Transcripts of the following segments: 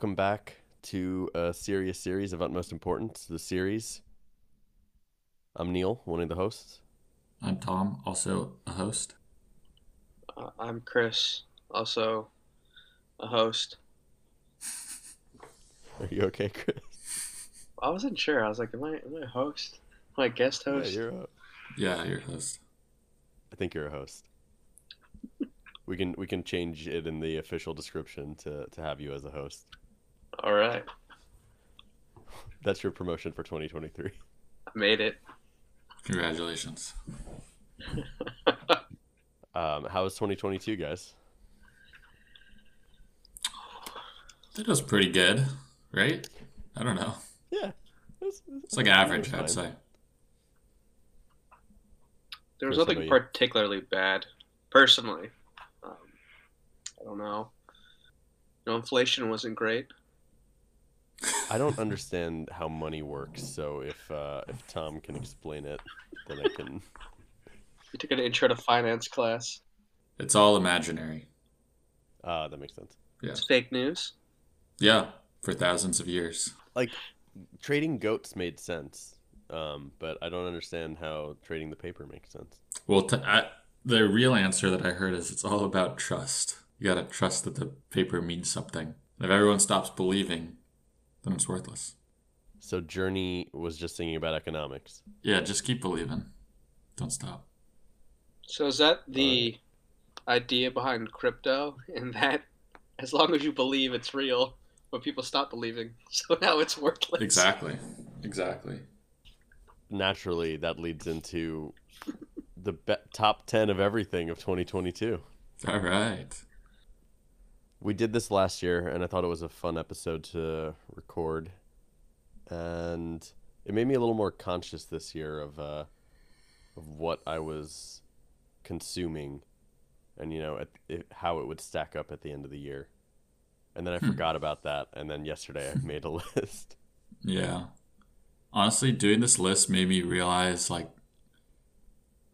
All right, welcome back to a serious series of utmost importance. The series. I'm Neil, one of the hosts. I'm Tom, also a host. Uh, I'm Chris, also a host. Are you okay, Chris? I wasn't sure. I was like, am I, am I a host? Am I a guest host? Yeah, you're a, Yeah, your host. I think you're a host. We can we can change it in the official description to, to have you as a host. All right. That's your promotion for 2023. I made it. Congratulations. Um, how was 2022, guys? That was pretty good, right? I don't know. Yeah, it's, It's like average, I'd say. There was nothing particularly bad, personally. Um, I don't know. You know, inflation wasn't great. I don't understand how money works, so if uh, if Tom can explain it, then I can. We took an intro to finance class. It's all imaginary. Ah, that makes sense. Yeah. It's fake news. Yeah, for thousands of years. Like trading goats made sense, um, but I don't understand how trading the paper makes sense. Well, t- I, the real answer that I heard is it's all about trust. You gotta trust that the paper means something. If everyone stops believing, then it's worthless. So Journey was just thinking about economics. Yeah, just keep believing. Don't stop. So is that the idea behind crypto? In that, as long as you believe it's real, but people stop believing, so now it's worthless. Exactly. Exactly. Naturally, that leads into the be- top 10 of everything of 2022. All right. We did this last year, and I thought it was a fun episode to record. And it made me a little more conscious this year of uh, of what I was consuming, and you know, at, it, how it would stack up at the end of the year. And then I forgot about that, and then yesterday I made a list. Yeah. Honestly, doing this list made me realize like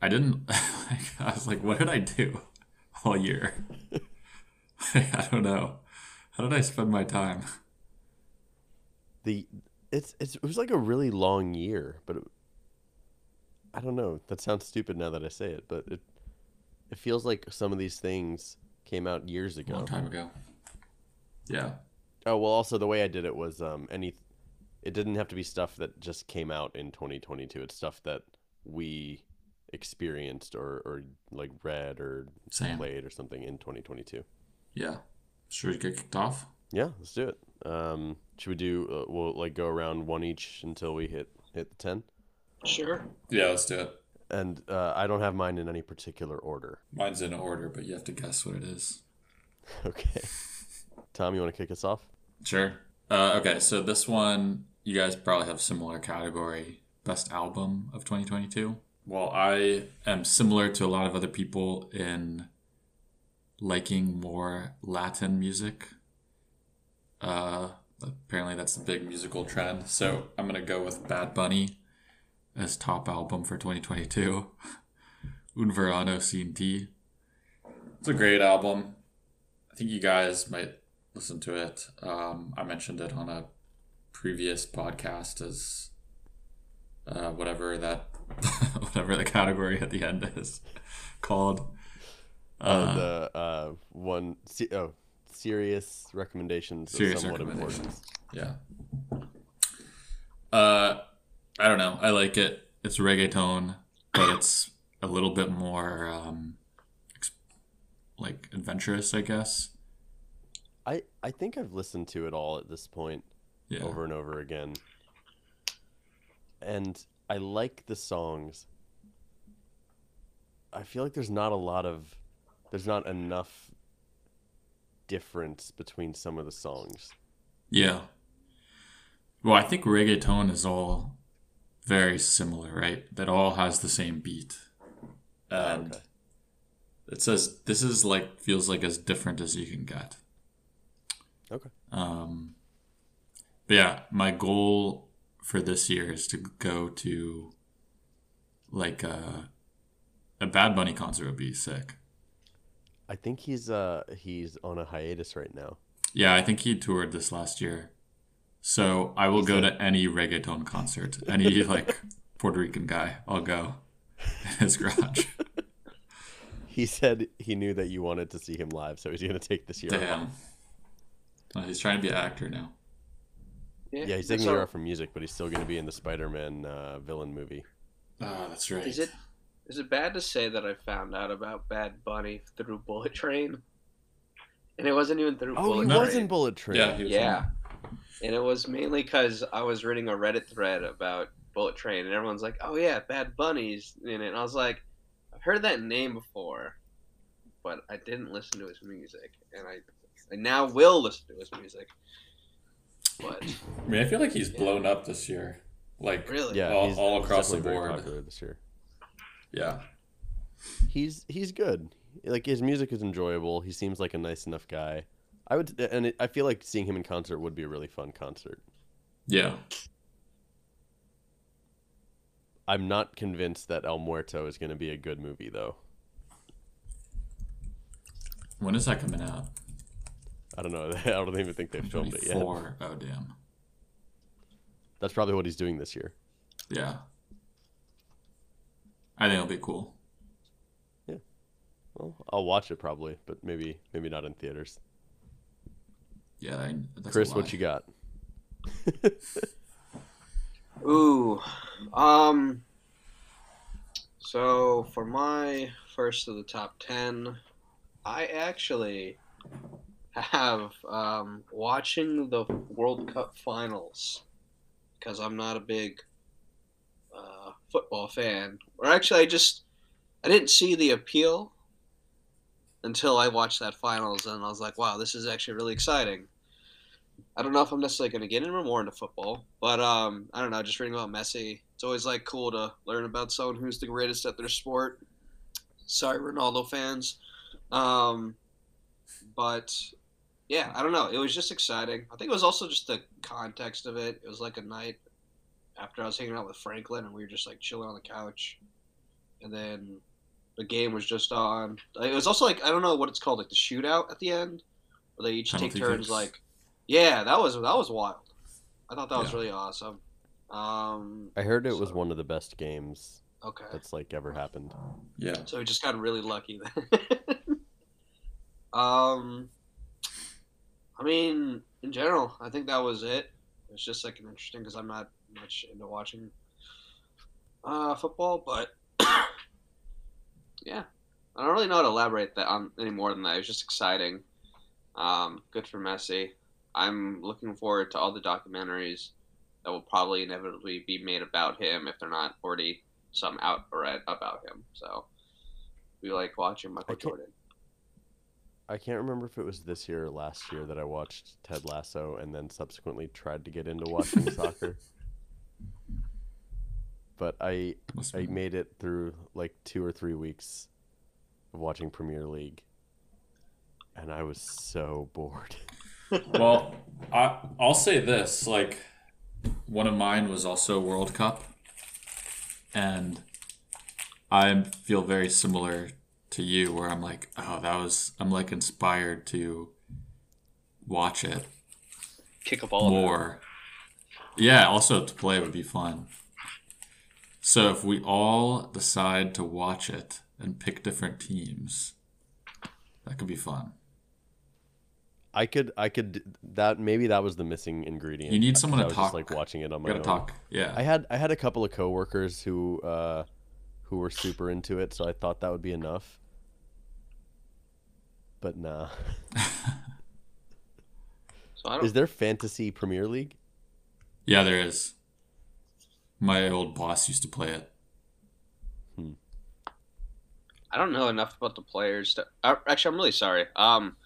I didn't like I was like, what did I do all year? I don't know. How did I spend my time? the it's, it's it was like a really long year, but it, I don't know. That sounds stupid now that I say it, but it it feels like some of these things came out years A ago. long time ago. Yeah. Oh well, also the way I did it was um any, it didn't have to be stuff that just came out in 2022. It's stuff that we experienced or or like read or Same. played or something in 2022. Yeah. Should we get kicked off? Yeah, let's do it. Um, should we do? Uh, we'll like go around one each until we hit hit the ten. Sure. Yeah, let's do it. And uh, I don't have mine in any particular order. Mine's in order, but you have to guess what it is. Okay. Tom, you want to kick us off? Sure. Uh, okay, so this one, you guys probably have similar category best album of 2022. Well, I am similar to a lot of other people in liking more Latin music. Uh, apparently, that's the big musical trend. So I'm going to go with Bad Bunny as top album for 2022. Un Verano Sin Ti. It's a great album. I think you guys might listen to it. Um, I mentioned it on a previous podcast as uh, whatever that whatever the category at the end is called. Uh, the uh, one. Oh, serious recommendations. of Serious somewhat recommendations. importance. yeah. Uh, I don't know. I like it. It's reggaeton, but it's a little bit more um, like adventurous, I guess. I I think I've listened to it all at this point. Yeah. over and over again. And I like the songs. I feel like there's not a lot of there's not enough difference between some of the songs. Yeah. Well, I think reggaeton is all very similar, right? That all has the same beat. And Okay. it says this is like feels like as different as you can get. Okay. Um but yeah, my goal for this year is to go to like a a Bad Bunny concert would be sick. I think he's uh he's on a hiatus right now. Yeah, I think he toured this last year. So I will He go said- to any reggaeton concert. Any like Puerto Rican guy, I'll go in his garage. He said he knew that you wanted to see him live, so he's gonna take this year. Damn. Oh, he's trying to be an actor now. Yeah, he's taking a year off from music, but he's still gonna be in the Spider-Man uh, villain movie. Ah, that's right. Is it is it bad to say that I found out about Bad Bunny through Bullet Train? And it wasn't even through Oh, Bullet he Train. was in Bullet Train. Yeah, he was Yeah. And it was mainly because I was reading a Reddit thread about Bullet Train, and everyone's like, "Oh yeah, Bad Bunny's in it." And I was like, "I've heard that name before, but I didn't listen to his music, and I, I now will listen to his music." But I mean, I feel like he's blown up this year. Like, really, Yeah, All- he's all across the board. this year. Yeah. He's he's good. Like his music is enjoyable. He seems like a nice enough guy. I would, and it, I feel like seeing him in concert would be a really fun concert. Yeah. I'm not convinced that El Muerto is going to be a good movie, though. When is that coming out? I don't know. I don't even think they've filmed it yet. 24. Oh, damn. That's probably what he's doing this year. Yeah. I think it'll be cool. Yeah. Well, I'll watch it probably, but maybe maybe not in theaters. Yeah. I, that's a Chris, lie. what you got? Ooh, um. So for my first of the top ten, I actually have um, watching the World Cup finals because I'm not a big football fan. Or actually, I just I didn't see the appeal until I watched that finals, and I was like, wow, this is actually really exciting. I don't know if I'm necessarily going to get any more into football, but um, I don't know. Just reading about Messi, it's always like cool to learn about someone who's the greatest at their sport. Sorry, Ronaldo fans, um, but yeah, I don't know. It was just exciting. I think it was also just the context of it. It was like a night after I was hanging out with Franklin, and we were just like chilling on the couch, and then the game was just on. It was also like I don't know what it's called, like the shootout at the end, where they each take turns kicks. like yeah, that was that was wild. I thought that was really awesome. Um, I heard it was one of the best games okay, that's like ever happened. Yeah. so we just got really lucky then. um, I mean, in general, I think that was it. It's just like an interesting because I'm not much into watching uh, football, but yeah, I don't really know how to elaborate that on any more than that. It was just exciting. Um, good for Messi. I'm looking forward to all the documentaries that will probably inevitably be made about him if they're not already some out or about him. So we like watching Michael I Jordan. I can't remember if it was this year or last year that I watched Ted Lasso and then subsequently tried to get into watching soccer. But I I be- made it through like two or three weeks of watching Premier League, and I was so bored. well, I I'll say this: like, one of mine was also World Cup, and I feel very similar to you, where I'm like, oh, that was I'm like inspired to watch it Kick a ball. more. Yeah, also to play would be fun. So if we all decide to watch it and pick different teams, that could be fun. I could I could that maybe that was the missing ingredient. You need someone I to was talk. Just like watching it on my Gotta own. talk. Yeah. I had I had a couple of coworkers who uh, who were super into it, so I thought that would be enough. But nah. So I don't. Is there fantasy Premier League? Yeah, there is. My old boss used to play it. I don't know enough about the players. To, uh, actually, I'm really sorry. Um,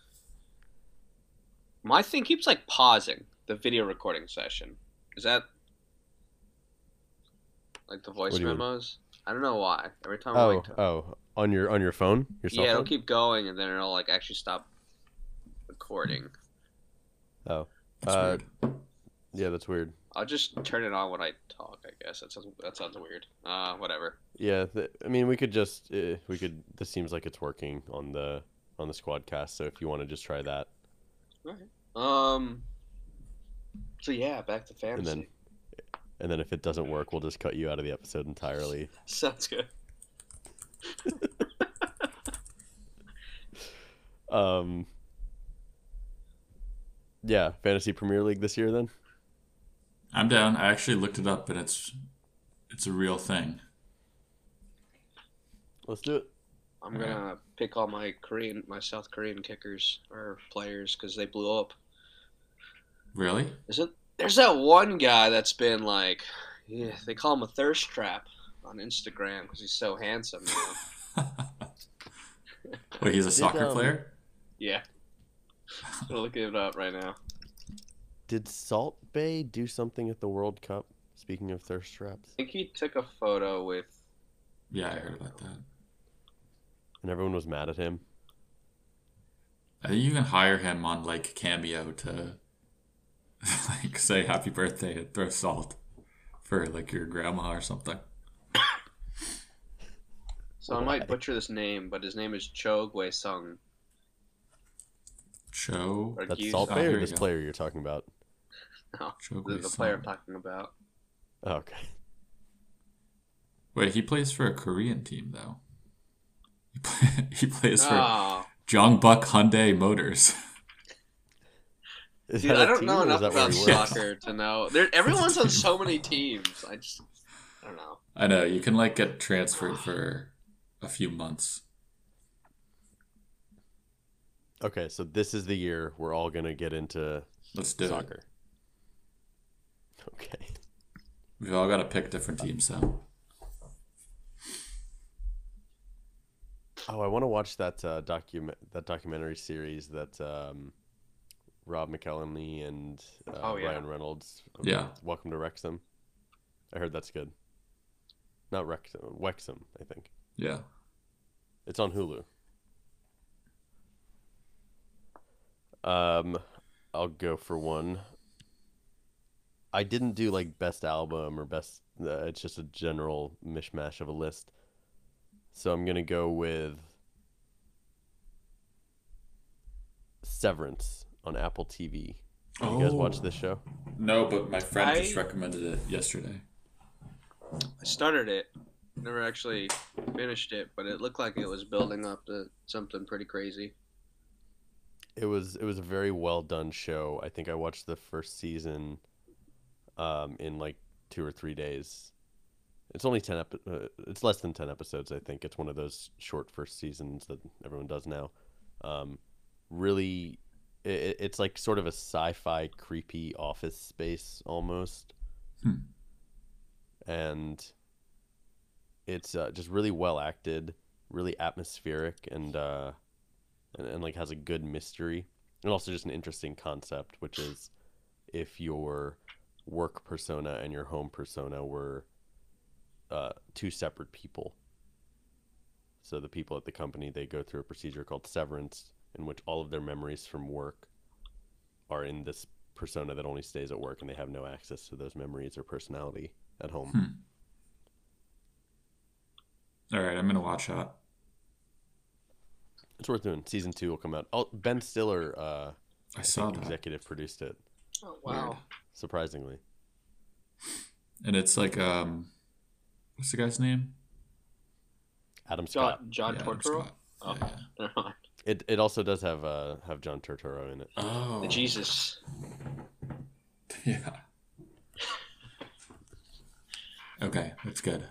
my thing keeps like pausing the video recording session. Is that like the voice What do you mean? memos? I don't know why. Every time I Oh, like to, oh, on your on your phone, your cell yeah, it'll keep going and then it'll like actually stop recording. Oh, That's Uh, weird. yeah, that's weird. I'll just turn it on when I talk. I guess that sounds that sounds weird. Uh, whatever. Yeah, th- I mean, we could just uh, we could. This seems like it's working on the on the SquadCast. So if you want to just try that, Alright. Um. So yeah, back to And fantasy. then, and then if it doesn't work, we'll just cut you out of the episode entirely. Sounds good. Um. Yeah, fantasy Premier League this year. Then I'm down. I actually looked it up, and it's it's a real thing. let's do it. I'm gonna pick all my Korean, my South Korean kickers or players because they blew up. Really? Is it? there's that one guy that's been like, yeah, they call him a thirst trap on Instagram because he's so handsome. Wait, he's a soccer um, player? yeah, I'm gonna look it up right now. Did Salt Bae do something at the World Cup? Speaking of thirst traps, I think he took a photo with. Yeah, I heard about that. and everyone was mad at him. I think you can hire him on like Cameo to like say happy birthday and throw salt for like your grandma or something. So I might butcher this name, but his name is Cho Gue-sung. Cho Or That's Salt Oh, Bay here or this go. player you're talking about? No, Cho the, the player I'm talking about. Oh, okay. Wait, he plays for a Korean team though. He, play, he plays for ah. Oh, Jeonbuk Hyundai Motors. Is dude, that a I don't know enough about he works? soccer to know. There, everyone's on so many teams. I just, I don't know. I know you can like get transferred for a few months. Okay, so this is the year we're all gonna get into Let's do it. Soccer. Okay. We've all got to pick different teams though. Oh, I want to watch that uh, document that documentary series that um, Rob McElhenney and uh, Oh, yeah. Ryan Reynolds. Yeah. Welcome to Wrexham. I heard that's good. Not Wrexham, Wexham, I think. Yeah. It's on Hulu. Um, I'll go for one. I didn't do like best album or best. Uh, it's just a general mishmash of a list. So I'm gonna go with Severance on Apple TV. You guys watch this show? No, but my friend I- just recommended it yesterday. I started it, never actually finished it, but it looked like it was building up to something pretty crazy. It was it was a very well done show. I think I watched the first season um, in like two or three days. It's only ten. Epi- uh, it's less than ten episodes. I think it's one of those short first seasons that everyone does now. Um, really, it, it's like sort of a sci-fi, creepy office space almost, Hmm. and it's uh, just really well acted, really atmospheric, and uh, and, and like has a good mystery and also just an interesting concept which is if your work persona and your home persona were uh, two separate people. So the people at the company they go through a procedure called severance in which all of their memories from work are in this persona that only stays at work and they have no access to those memories or personality at home. Hmm. All right, I'm gonna watch that. it's worth doing. Season two will come out. Oh ben stiller uh, I saw think that, executive produced it. Oh wow. Surprisingly and it's like um, what's the guy's name? adam scott John John Yeah, Adam Turturro. Oh, Yeah, yeah. never mind. It it also does have uh have John Turturro in it. Oh, The Jesus. Yeah. Okay, that's good.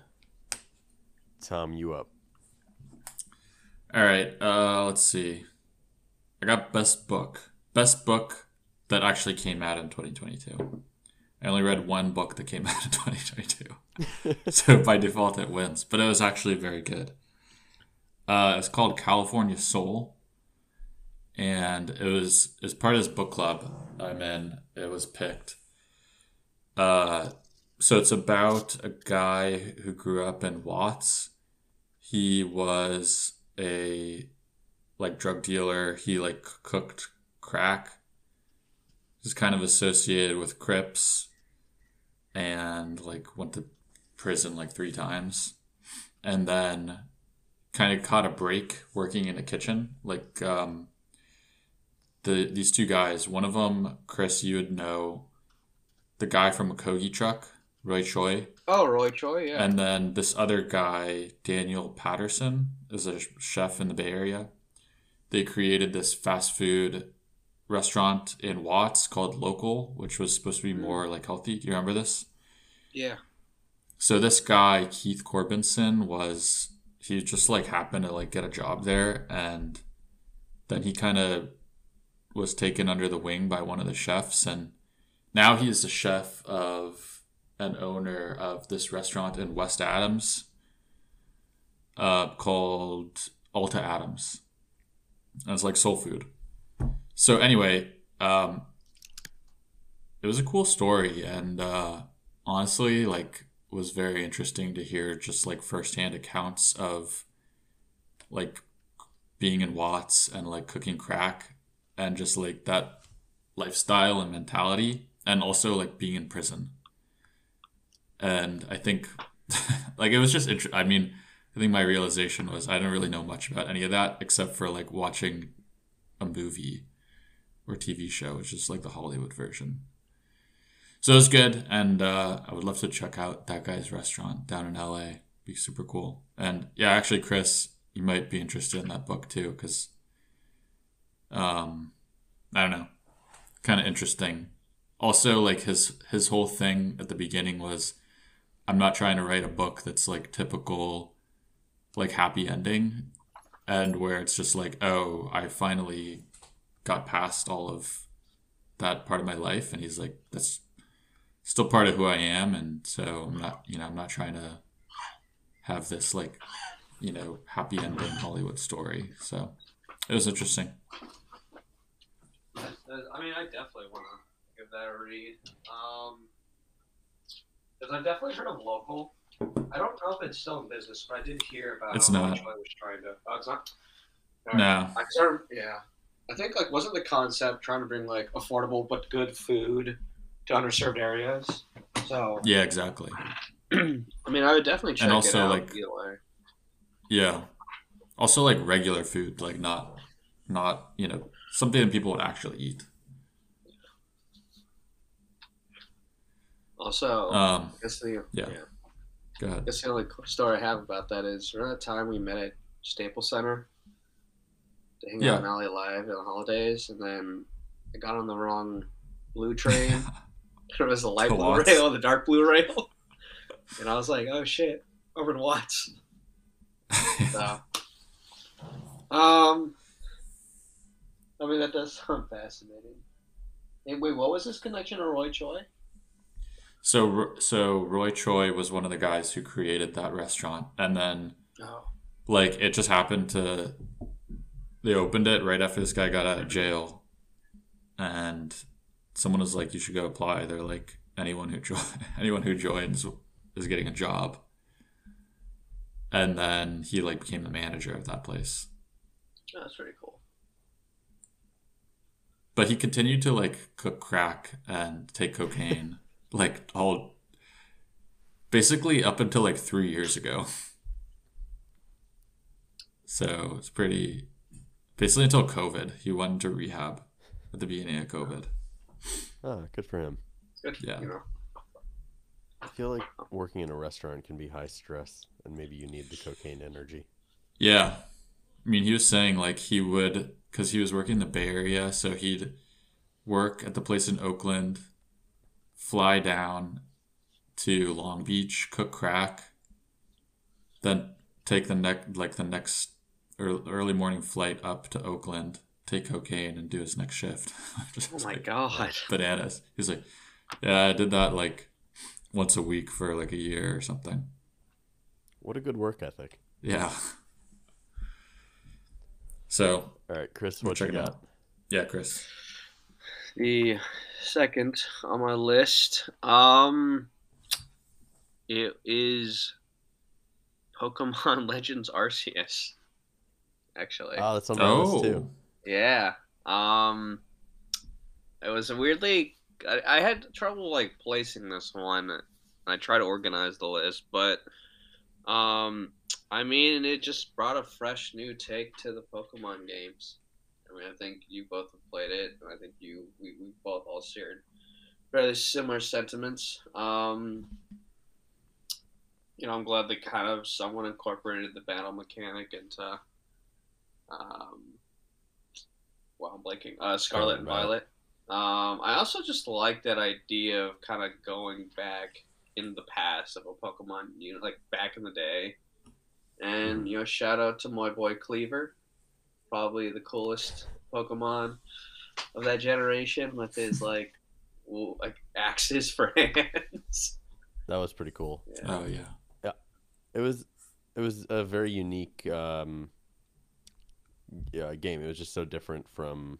Tom, you up? All right, uh, let's see. I got best book. Best book that actually came out in 2022. I only read one book that came out in 2022. so by default it wins, but it was actually very good. Uh, it's called California Soul. And it was as part of this book club I'm in, it was picked. Uh, so it's about a guy who grew up in Watts. He was a like drug dealer. He like cooked crack. He's kind of associated with Crips and like went to prison like three times. And then kind of caught a break working in a kitchen. Like um the these two guys. One of them, Chris, you would know, the guy from a Kogi truck, Roy Choi, Oh, Roy Choi, yeah. and then this other guy, Daniel Patterson, is a chef in the Bay Area. They created this fast food restaurant in Watts called LocoL, which was supposed to be more like healthy. Do you remember this? yeah. So this guy Keith Corbinson was he just like happened to like get a job there and then he kind of was taken under the wing by one of the chefs and now he is the chef of an owner of this restaurant in West Adams uh, called Alta Adams. And it's like soul food. So anyway, um, it was a cool story and uh, honestly like was very interesting to hear just like firsthand accounts of like being in Watts and like cooking crack and just like that lifestyle and mentality and also like being in prison. And I think like it was just inter- I mean, I think my realization was I didn't really know much about any of that except for like watching a movie or TV show, which is like the Hollywood version. So it was good, and uh, I would love to check out that guy's restaurant down in LA. Be super cool. And yeah, actually, Chris, you might be interested in that book too, because um, I don't know, kind of interesting. Also, like his his whole thing at the beginning was, I'm not trying to write a book that's like typical, like happy ending, and where it's just like, oh, I finally got past all of that part of my life, and he's like, that's still part of who I am, and so I'm not, you know, I'm not trying to have this like, you know, happy ending Hollywood story. So it was interesting. I mean, I definitely want to give that a read. Um, because I've definitely heard of LocoL. I don't know if it's still in business, but I did hear about It's not. I was trying to. Oh, it's not. No, I started, yeah. I think like wasn't the concept trying to bring like affordable but good food to underserved areas. So yeah, exactly. I mean, I would definitely check And it also, out like- either way. Yeah. Also, like regular food, like not, not you know something that people would actually eat. Also, Um, I guess the yeah. yeah. go ahead. I guess the only story I have about that is remember that time we met at Staples Center to hang Yeah. out in L.A. Live on the holidays, and then I got on the wrong blue train. it was the light To blue Watts. rail, the dark blue rail, and I was like, "Oh shit, over to Watts." So, um, I mean that does sound fascinating. Hey, wait, what was this connection to Roy Choi? so, so Roy Choi was one of the guys who created that restaurant, and then Oh, like it just happened to they opened it right after this guy got out of jail. And someone was like you should go apply. They're like anyone who jo- anyone who joins is getting a job. And then he like became the manager of that place. Oh, that's pretty cool. but he continued to like cook crack and take cocaine like all basically up until like three years ago. So it's pretty basically until covid he went into rehab at the beginning of covid Ah, good for him. Good, Yeah. you know. I feel like working in a restaurant can be high stress, and maybe you need the cocaine energy. yeah i mean he was saying like he would because he was working in the bay area so he'd work at the place in oakland fly down to long beach cook crack then take the next like the next ear- early morning flight up to oakland take cocaine and do his next shift Just Oh my like god. bananas he's like yeah i did that like once a week for like a year or something What a good work ethic. yeah so All right, Chris, We'll what you check it got? out. yeah chris The second on my list, um, it is Pokemon Legends Arceus. Actually, Oh, that's on my oh list too. yeah. Um, it was a weirdly. I, I had trouble like placing this one. I tried to organize the list, but um, I mean, it just brought a fresh new take to the Pokemon games, I mean, I think you both have played it, and I think you we, we both all shared fairly similar sentiments. Um, you know, I'm glad they kind of someone incorporated the battle mechanic into. Um, well, I'm blanking. Uh, Scarlet and Violet. Um, I also just like that idea of kind of going back in the past of a Pokemon you know, like back in the day. And you know, shout out to my boy Kleavor, probably the coolest Pokemon of that generation with his like, w- like axes for hands. That was pretty cool. Yeah. Oh yeah. yeah. It was it was a very unique um, yeah, game. It was just so different from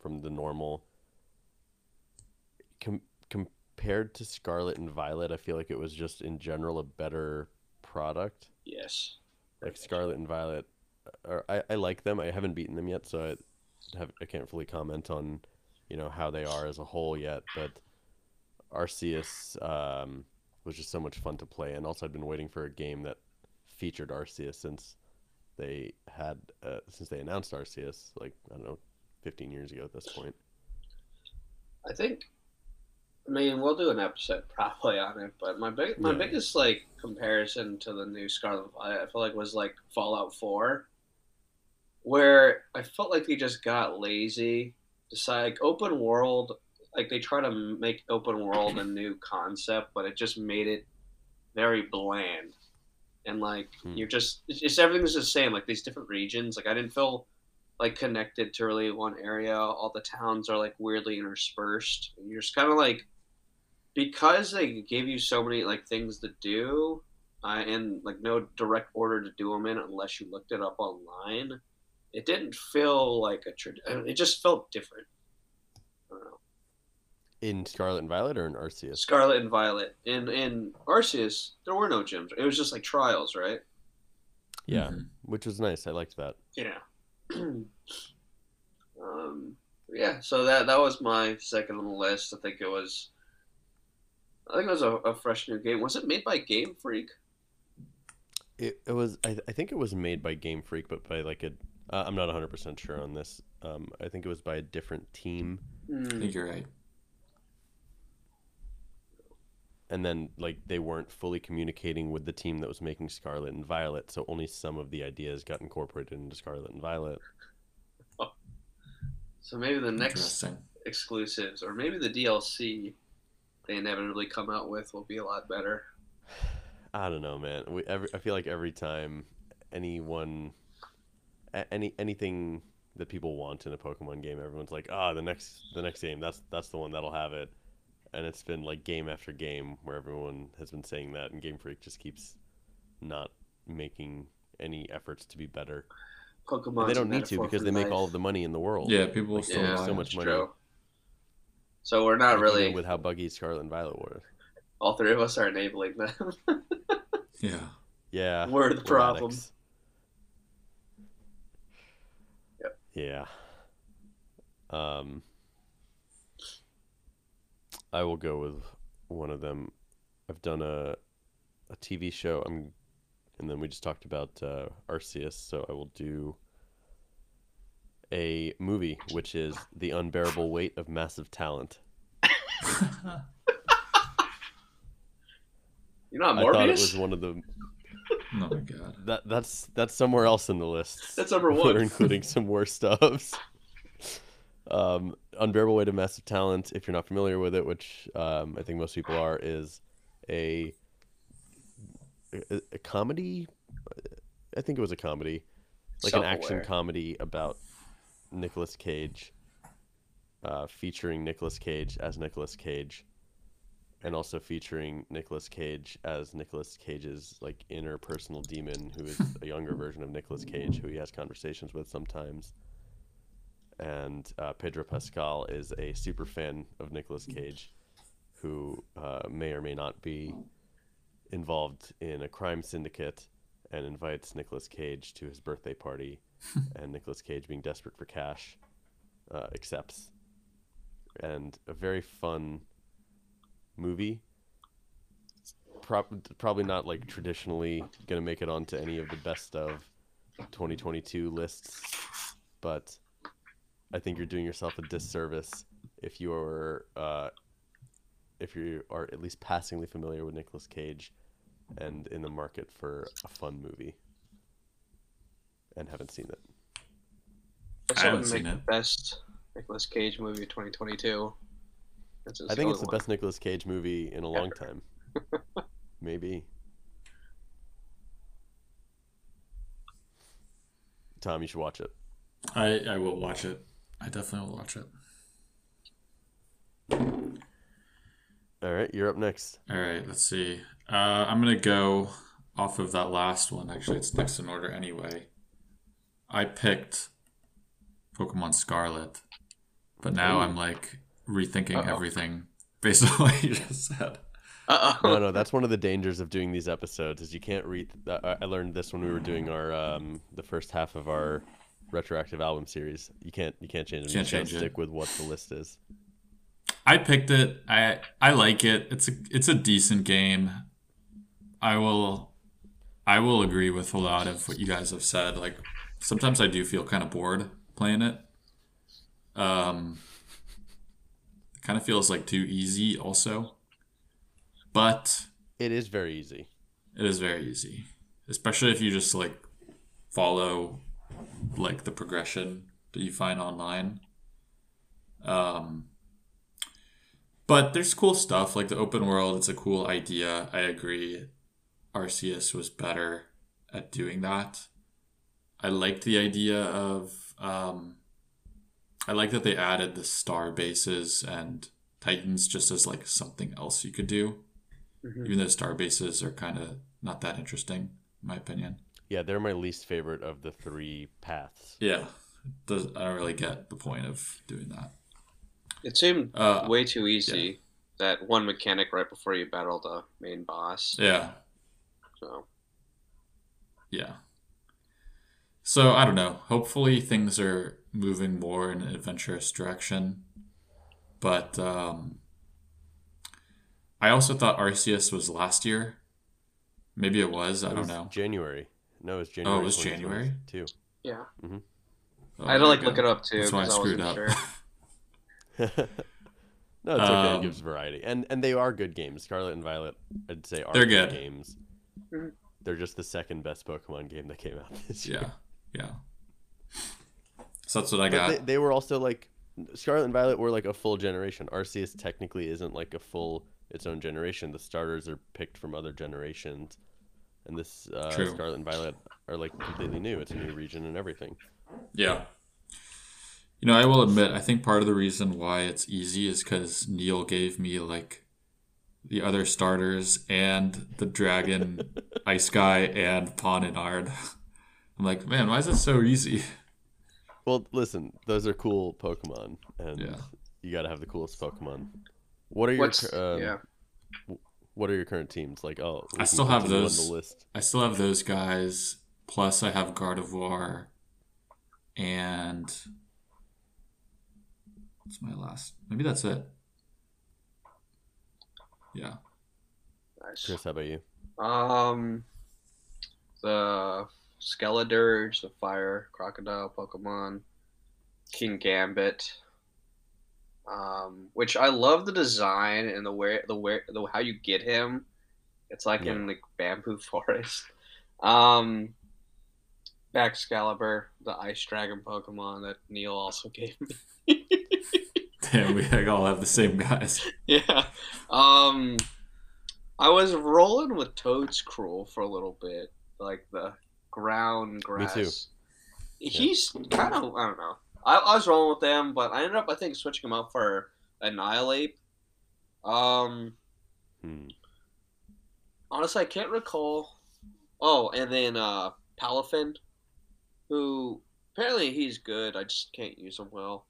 from the normal. Com- compared to Scarlet and Violet, I feel like it was just in general a better product. Yes. Like Scarlet and Violet, or I, I like them. I haven't beaten them yet, so I have I can't fully comment on you know how they are as a whole yet. But Arceus um, was just so much fun to play, and also I'd been waiting for a game that featured Arceus since they had uh, since they announced Arceus like I don't know, fifteen years ago at this point. I think. I mean, we'll do an episode probably on it, but my big, my Yeah. biggest like comparison to the new Scarlet I feel like was like Fallout Four, where I felt like they just got lazy. Decide like open world, like they try to make open world a new concept, but it just made it very bland, and like Hmm. you're just it's just everything's the same. Like these different regions, like I didn't feel like connected to really one area. All the towns are like weirdly interspersed. And you're just kind of like because they gave you so many like things to do, uh, and like no direct order to do them in unless you looked it up online. It didn't feel like a trad. It just felt different. I don't know. In Scarlet and Violet or in Arceus? Scarlet and Violet. In in Arceus, there were no gyms. It was just like trials, right? Yeah, Mhm. which was nice. I liked that. Yeah. um, yeah. So that that was my second on the list. I think it was. I think it was a, a fresh new game. Was it made by Game Freak? It, it was I, I think it was made by Game Freak, but by like a uh, I'm not 100 percent sure on this. Um, I think it was by a different team, I Hmm. think you're right. And then like they weren't fully communicating with the team that was making Scarlet and Violet, so only some of the ideas got incorporated into Scarlet and Violet. So maybe the next exclusives, or maybe the DLC they inevitably come out with, will be a lot better. I don't know, man. We every I feel like every time anyone any anything that people want in a Pokemon game, everyone's like, "Ah, the next the next game, that's that's the one that'll have it." And it's been like game after game where everyone has been saying that and Game Freak just keeps not making any efforts to be better. Pokemon. They don't need to because they make all of the money in the world. Yeah, people Like, still yeah, so much money. true. So we're not Like, even really. with how buggy Scarlet and Violet were. all three of us are enabling them. Yeah. Yeah. We're the problem. addicts. Yep. Yeah. Um I will go with one of them. I've done a a TV show. I'm and then we just talked about uh, Arceus, so I will do a movie which is The Unbearable Weight of Massive Talent. You're not Morbius. I thought it was one of the oh my god. that that's that's somewhere else in the list. That's number one. We're including some more stuffs. Um, Unbearable Weight of Massive Talent, if you're not familiar with it, which um, I think most people are, is a, a, a comedy. I think it was a comedy, like an action comedy about Nicolas Cage, uh, featuring Nicolas Cage as Nicolas Cage, and also featuring Nicolas Cage as Nicolas Cage's like inner personal demon, who is a younger version of Nicolas Cage, who he has conversations with sometimes. And uh, Pedro Pascal is a super fan of Nicolas Cage, who uh, may or may not be involved in a crime syndicate, and invites Nicolas Cage to his birthday party, and Nicolas Cage, being desperate for cash, uh, accepts. And a very fun movie. Prob- probably not like traditionally gonna make it onto any of the best of 2022 lists, but I think you're doing yourself a disservice if you are uh, if you are at least passingly familiar with Nicolas Cage and in the market for a fun movie and haven't seen it. I haven't would seen make it. the best Nicolas Cage movie of 2022. I think it's the one. best Nicolas Cage movie in a long time. Maybe. Tom, you should watch it. I, I will watch it. I definitely will watch it. All right, you're up next. All right, let's see. Uh, I'm gonna go off of that last one. Actually, it's next in order anyway. I picked Pokemon Scarlet, but now Ooh. I'm like rethinking Uh-oh. everything based on what you just said. Uh-oh. No, no, that's one of the dangers of doing these episodes is you can't read. I I learned this when we were doing our um, the first half of our retroactive album series. You can't you can't change it. You Can't gotta change stick with what the list is. I picked it. I I like it. It's a it's a decent game. I will I will agree with a lot of what you guys have said. Like sometimes I do feel kind of bored playing it. Um it kind of feels like too easy also. But It is very easy. it is very easy. Especially if you just like follow like the progression that you find online. Um but there's cool stuff like the open world, it's a cool idea. I agree. Arceus was better at doing that. I liked the idea of um I like that they added the star bases and Titans just as like something else you could do Mhm. even though star bases are kind of not that interesting in my opinion Yeah, they're my least favorite of the three paths. yeah does, i don't really get the point of doing that It seemed uh, way too easy. That one mechanic right before you battle the main boss. yeah So yeah so i don't know hopefully things are moving more in an adventurous direction but um i also thought arceus was last year maybe it was i It don't was know January. No, it was January. Oh, it was January? Too. yeah, Oh, I had to like look it up too that's why i because I, screwed up sure. no, it's okay. Um, it gives variety, and and they are good games. Scarlet and Violet, I'd say, are They're good. games. Mhm. They're just the second best Pokemon game that came out this year. yeah yeah so that's what i But got they, they were also like Scarlet and Violet were like a full generation. Arceus technically isn't like a full its own generation. The starters are picked from other generations, and this uh, True. Scarlet and Violet are like completely new. It's a new region and everything. Yeah. You know, I will admit, I think part of the reason why it's easy is because Neil gave me like the other starters and the dragon, ice guy, and pawn and ard. I'm like, man, why is it so easy? Well, listen, those are cool Pokemon, and Yeah. you got to have the coolest Pokemon. What are your What's um, yeah? What are your current teams like? Oh, I still have those. the list. I still have those guys. Plus, I have Gardevoir, and what's my last? Maybe that's it. Yeah. Nice. Chris, how about you? Um, the Skeledirge, the Fire Crocodile Pokemon, Kingambit. Um, which I love the design and the where the where the how you get him. It's like in like bamboo forest. Um, Baxcalibur, the Ice Dragon Pokemon that Neil also gave me. Damn, we all have the same guys. yeah. Um, I was rolling with Toedscruel for a little bit, like the ground grass. Me too. He's kind of I don't know. I, I was rolling with them, but I ended up I think switching them out for Annihilape. Um, Hmm. honestly, I can't recall. Oh, and then uh, Palafin, who apparently he's good. I just can't use him well.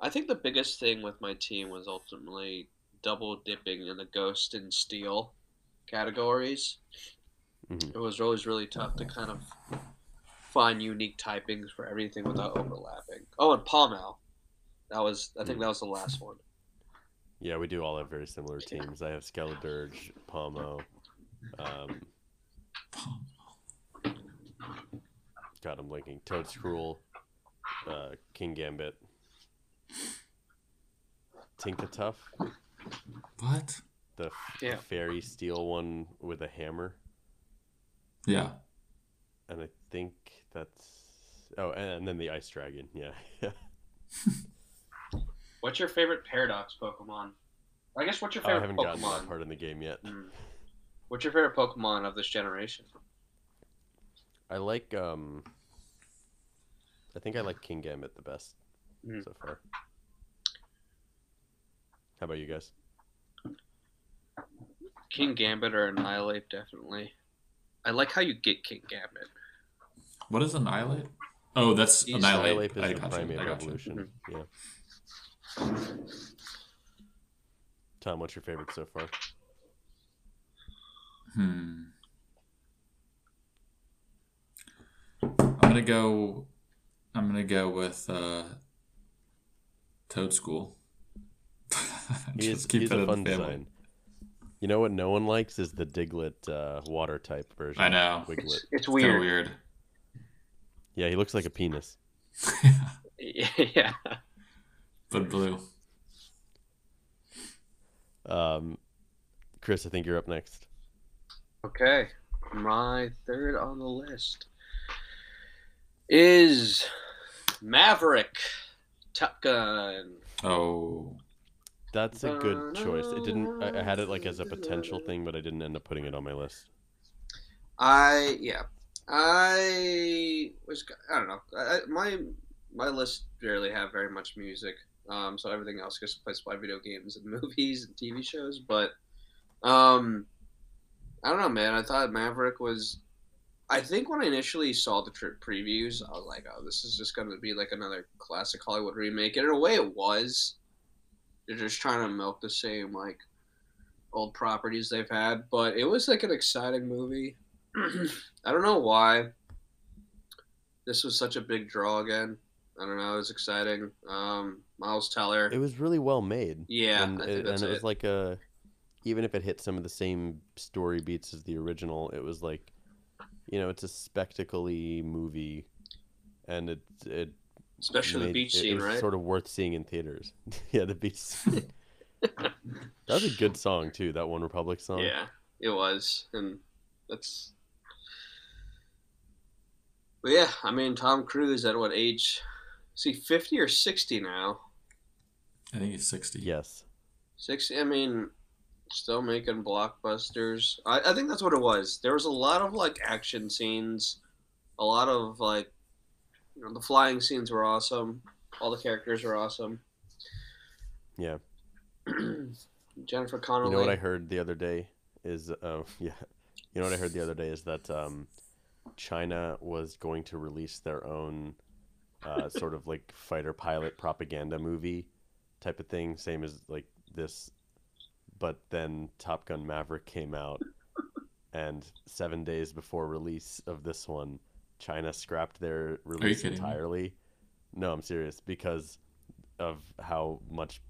I think the biggest thing with my team was ultimately double dipping in the Ghost and Steel categories. Mhm. It was always really tough to kind of find unique typings for everything without overlapping. Oh, and Palmel. That was I think that was the last one. Yeah, we do all have very similar teams. I have Skeledirge, Pawmo. Um, God, I'm blinking. Toedscruel. uh, Kingambit. Tinkatuff, What? the, f- Yeah. the fairy steel one with a hammer, Yeah. and I think that's oh, and, and then the ice dragon. Yeah. What's your favorite Paradox Pokemon? I guess what's your favorite? Oh, I haven't gotten that part in the game yet. Mm. What's your favorite Pokemon of this generation? I like um. I think I like Kingambit the best Mhm. so far. How about you guys? Kingambit or Annihilape, definitely. I like how you get Kingambit. What is Annihilape? Oh, that's He's- annihilate. Annihilape I is the gotcha, primate I gotcha. revolution. Yeah. Tom, what's your favorite so far? Hmm. I'm gonna go. I'm gonna go with uh, Toedscruel. He is, he's a fun design. You know what no one likes is the Diglett uh, water type version. I know. Wiglett. It's, it's It's weird. of weird. Yeah, he looks like a penis. yeah. but blue. Um, Chris, I think you're up next. Okay. My third on the list is Maverick Top Gun. Oh, That's a good choice. It didn't. I, I had it like as a potential thing, but I didn't end up putting it on my list. I yeah. I was I don't know. I, my my list barely have very much music. Um, so everything else gets placed by video games and movies and TV shows. But um, I don't know, man. I thought Maverick was. I think when I initially saw the trip previews, I was like, "Oh, this is just going to be like another classic Hollywood remake." And in a way, it was. They're just trying to milk the same like old properties they've had, but it was like an exciting movie. I don't know why this was such a big draw again. I don't know. It was exciting. Um, Miles Teller. It was really well made. yeah, and it, and it it. was like a, even if it hit some of the same story beats as the original, it was like, you know, it's a spectacle-y movie, and it it Especially the made- beach it- scene, it right? Sort of worth seeing in theaters. yeah, the beach. scene. that was a good song too. That OneRepublic song. Yeah, it was, and that's. But yeah, I mean, Tom Cruise at what age? Is he fifty or sixty now? I think he's sixty. Yes. Sixty. I mean, still making blockbusters. I, I think that's what it was. There was a lot of like action scenes, a lot of like, you know, the flying scenes were awesome. All the characters were awesome. Yeah. Jennifer Connelly. You know what I heard the other day is uh, yeah. You know what I heard the other day is that um, China was going to release their own uh, sort of like fighter pilot propaganda movie type of thing, same as like this, but then Top Gun Maverick came out, and seven days before release of this one, China scrapped their release me? entirely. No, I'm serious because of how much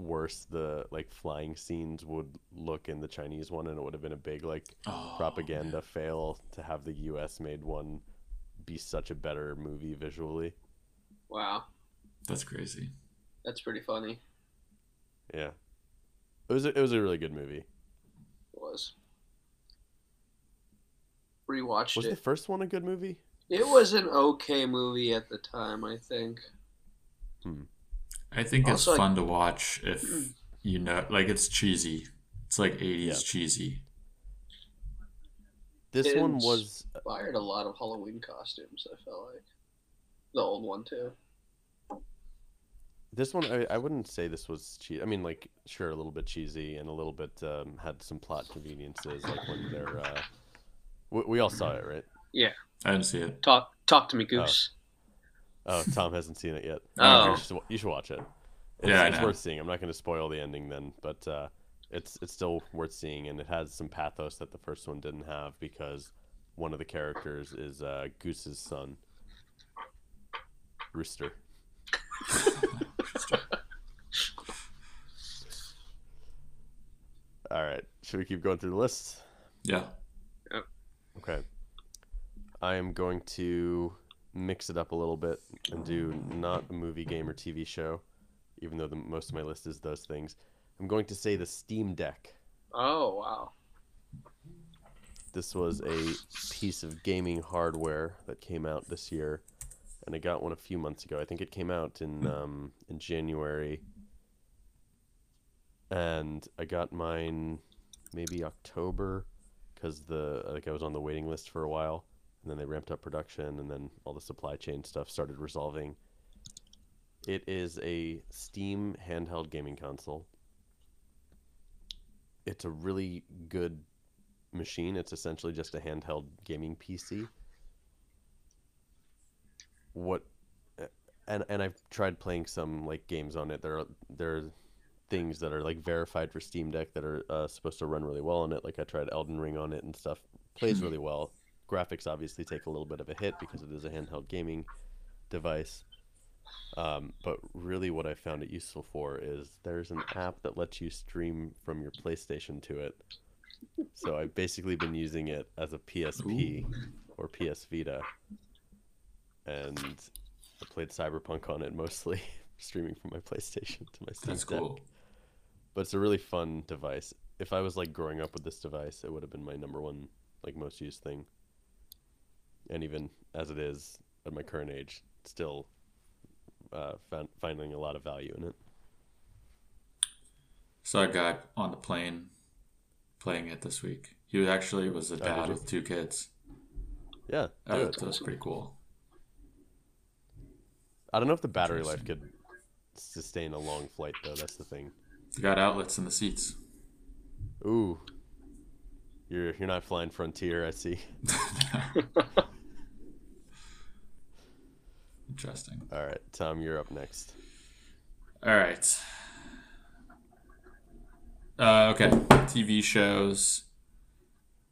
worse the like flying scenes would look in the Chinese one, and it would have been a big like Oh, propaganda fail to have the U.S. made one be such a better movie visually. Wow, That's crazy. that's pretty funny. Yeah, it was a, it was a really good movie. It was. Rewatched Was it. the first one a good movie? It was an okay movie at the time, I think. Hmm. I think it's Also, like- fun to watch if you know, like it's cheesy. It's like '80s Yeah. cheesy. This It one ins- was Inspired a lot of Halloween costumes. I felt like the old one too. this one. I, I wouldn't say this was cheesy. I mean, like sure, a little bit cheesy and a little bit um, had some plot conveniences, like when they're. Uh, we, we all saw it, right? Yeah. I didn't see it. Talk, talk to me, Goose. Oh, Tom hasn't seen it yet. Oh. you should, you should watch it. It's, Yeah, it's worth seeing. I'm not going to spoil the ending then, but uh, it's it's still worth seeing, and it has some pathos that the first one didn't have because one of the characters is uh, Goose's son, Rooster. All right, should we keep going through the list? Yeah. Okay. I am going to mix it up a little bit and do not a movie game or TV show, even though the, most of my list is those things. I'm going to say the Steam Deck. Oh wow. This was a piece of gaming hardware that came out this year, and I got one a few months ago. I think it came out in um, in January, and I got mine maybe October because the like I was on the waiting list for a while, and then they ramped up production, and then all the supply chain stuff started resolving. It is a Steam handheld gaming console. It's a really good machine. It's essentially just a handheld gaming PC. What and and I've tried playing some like games on it. There are there are things that are like verified for Steam Deck that are uh, supposed to run really well on it. Like I tried Elden Ring on it and stuff. Plays really well. Graphics obviously take a little bit of a hit because it is a handheld gaming device. Um, but really, what I found it useful for is there's an app that lets you stream from your PlayStation to it. So I've basically been using it as a PSP or PS Vita, and I played Cyberpunk on it mostly, streaming from my PlayStation to my Steam That's Deck. cool. But it's a really fun device. If I was like growing up with this device, it would have been my number one, like most used thing. And even as it is at my current age, still uh, found, finding a lot of value in it. Saw a guy on the plane playing it this week. He actually was a dad you? with two kids. Yeah, that was pretty cool. I don't know if the battery life could sustain a long flight though. That's the thing. Got outlets in the seats. Ooh, you're you're not flying Frontier. I see. Interesting. All right, Tom, you're up next. All right. Uh, okay, TV shows.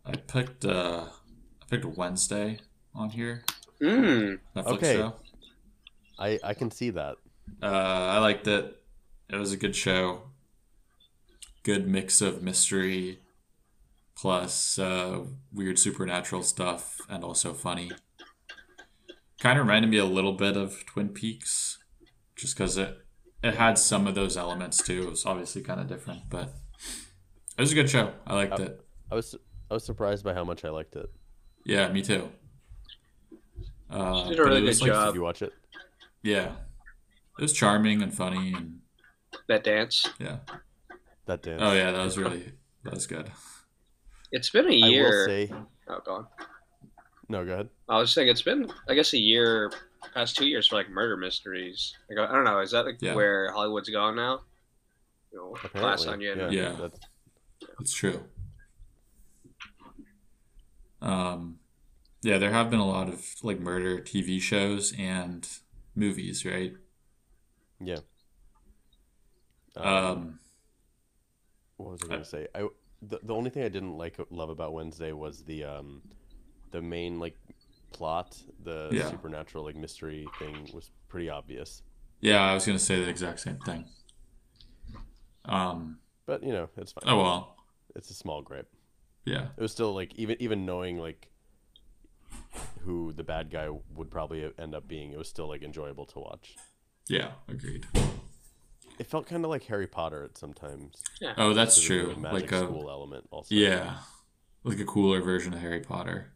I picked uh, I picked Wednesday on here. Mm. Netflix Okay. show. I I can see that. Uh, I liked it. It was a good show. Good mix of mystery plus uh, weird supernatural stuff and also funny. Kind of reminded me a little bit of Twin Peaks, just because it it had some of those elements too. It was obviously kind of different, but it was a good show. I liked Uh, it. I was I was surprised by how much I liked it. Yeah, me too. Uh, Did a really good like- job. Did you watch it? Yeah, it was charming and funny, and That dance. yeah. That dance. Oh yeah, that was really that was good. It's been a I will year. say Oh, go on. No. Go ahead. I was saying it's been, I guess, a year, past two years for like murder mysteries. Like, I don't know. Is that like Yeah. where Hollywood's gone now? You know, glass Apparently, onion. Yeah. That's, It's true. Um, yeah, there have been a lot of like murder TV shows and movies, right? yeah. Um, what was I going to say? I the, the only thing I didn't like love about Wednesday was the um the main like plot, the Yeah. supernatural like mystery thing was pretty obvious. yeah, I was gonna say the exact same thing. Um, But you know, it's fine. oh well, It's a small gripe. yeah, It was still like even even knowing like who the bad guy would probably end up being, it was still like enjoyable to watch. yeah, agreed. It felt kind of like Harry Potter at sometimes. Oh, that's There's a true. good magic Like a school element also. yeah, like a cooler version of Harry Potter.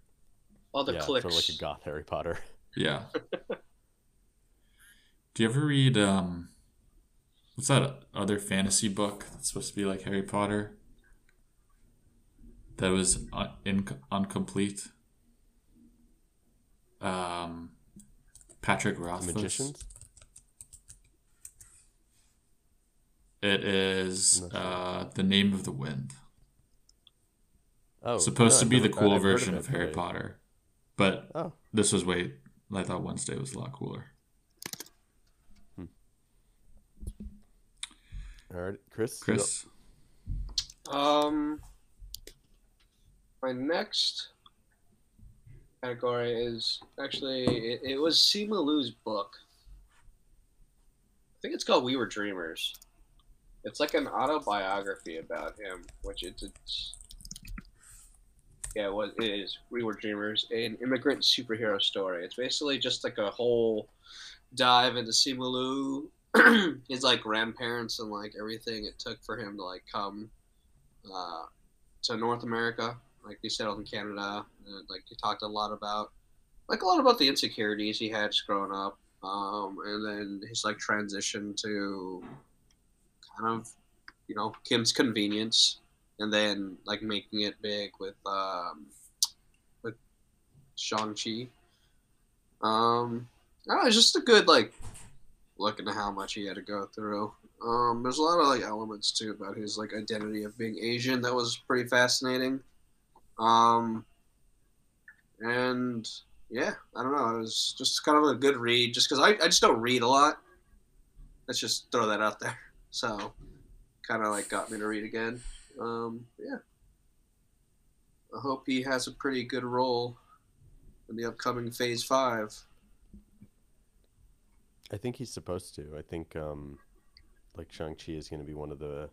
All the yeah, clicks. sort of like a goth Harry Potter. Yeah. Do you ever read um what's that other fantasy book that's supposed to be like Harry Potter? That was un- in- incomplete. Um Patrick Rothfuss. Magicians. It is Not uh The Name of the Wind. Oh, supposed no, to be the cool I've version it, of Harry but Potter. But Oh, this was way I thought Wednesday was a lot cooler. all right, Chris. Chris? Um, my next category is actually it, it was Simu Liu's book. I think it's called We Were Dreamers. It's like an autobiography about him, which it's, it's Yeah, it was. It is. We were dreamers, an immigrant superhero story. It's basically just like a whole dive into Simu Liu, his like grandparents and like everything it took for him to like come uh, to North America. Like he settled in Canada, and like he talked a lot about like a lot about the insecurities he had growing up, um, and then his like transition to kind of you know Kim's convenience, and then like making it big with um, with Shang Chi. Um, I don't know, it's just a good like look into how much he had to go through. Um, there's a lot of like elements too about his like identity of being Asian that was pretty fascinating. Um, and yeah, I don't know. It was just kind of a good read, just because I, I just don't read a lot. Let's just throw that out there. So, kind of like got me to read again. Um, yeah. I hope he has a pretty good role in the upcoming Phase Five. I think he's supposed to. I think um, like Shang Chi is going to be one of the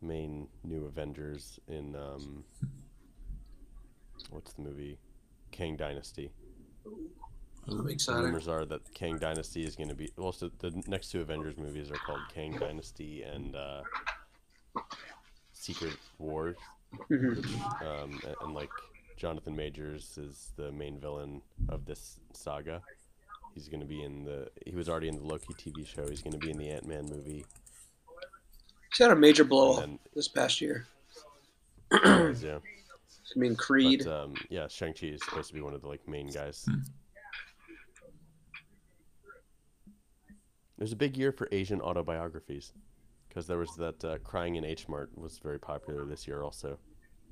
main new Avengers in um, what's the movie, Kang Dynasty. I'm excited. rumors are that Kang Dynasty is going to be well. So the next two Avengers movies are called Kang Dynasty and uh, Secret Wars. Mhm. Um, and, and like Jonathan Majors is the main villain of this saga. He's going to be in the. He was already in the Loki TV show. He's going to be in the Ant Man movie. He's had a major blow And this past year. yeah. I mean, Creed. But um, yeah, Shang Chi is supposed to be one of the like main guys. Hmm. It a big year for Asian autobiographies, because there was that uh, "Crying in H Mart" was very popular this year also.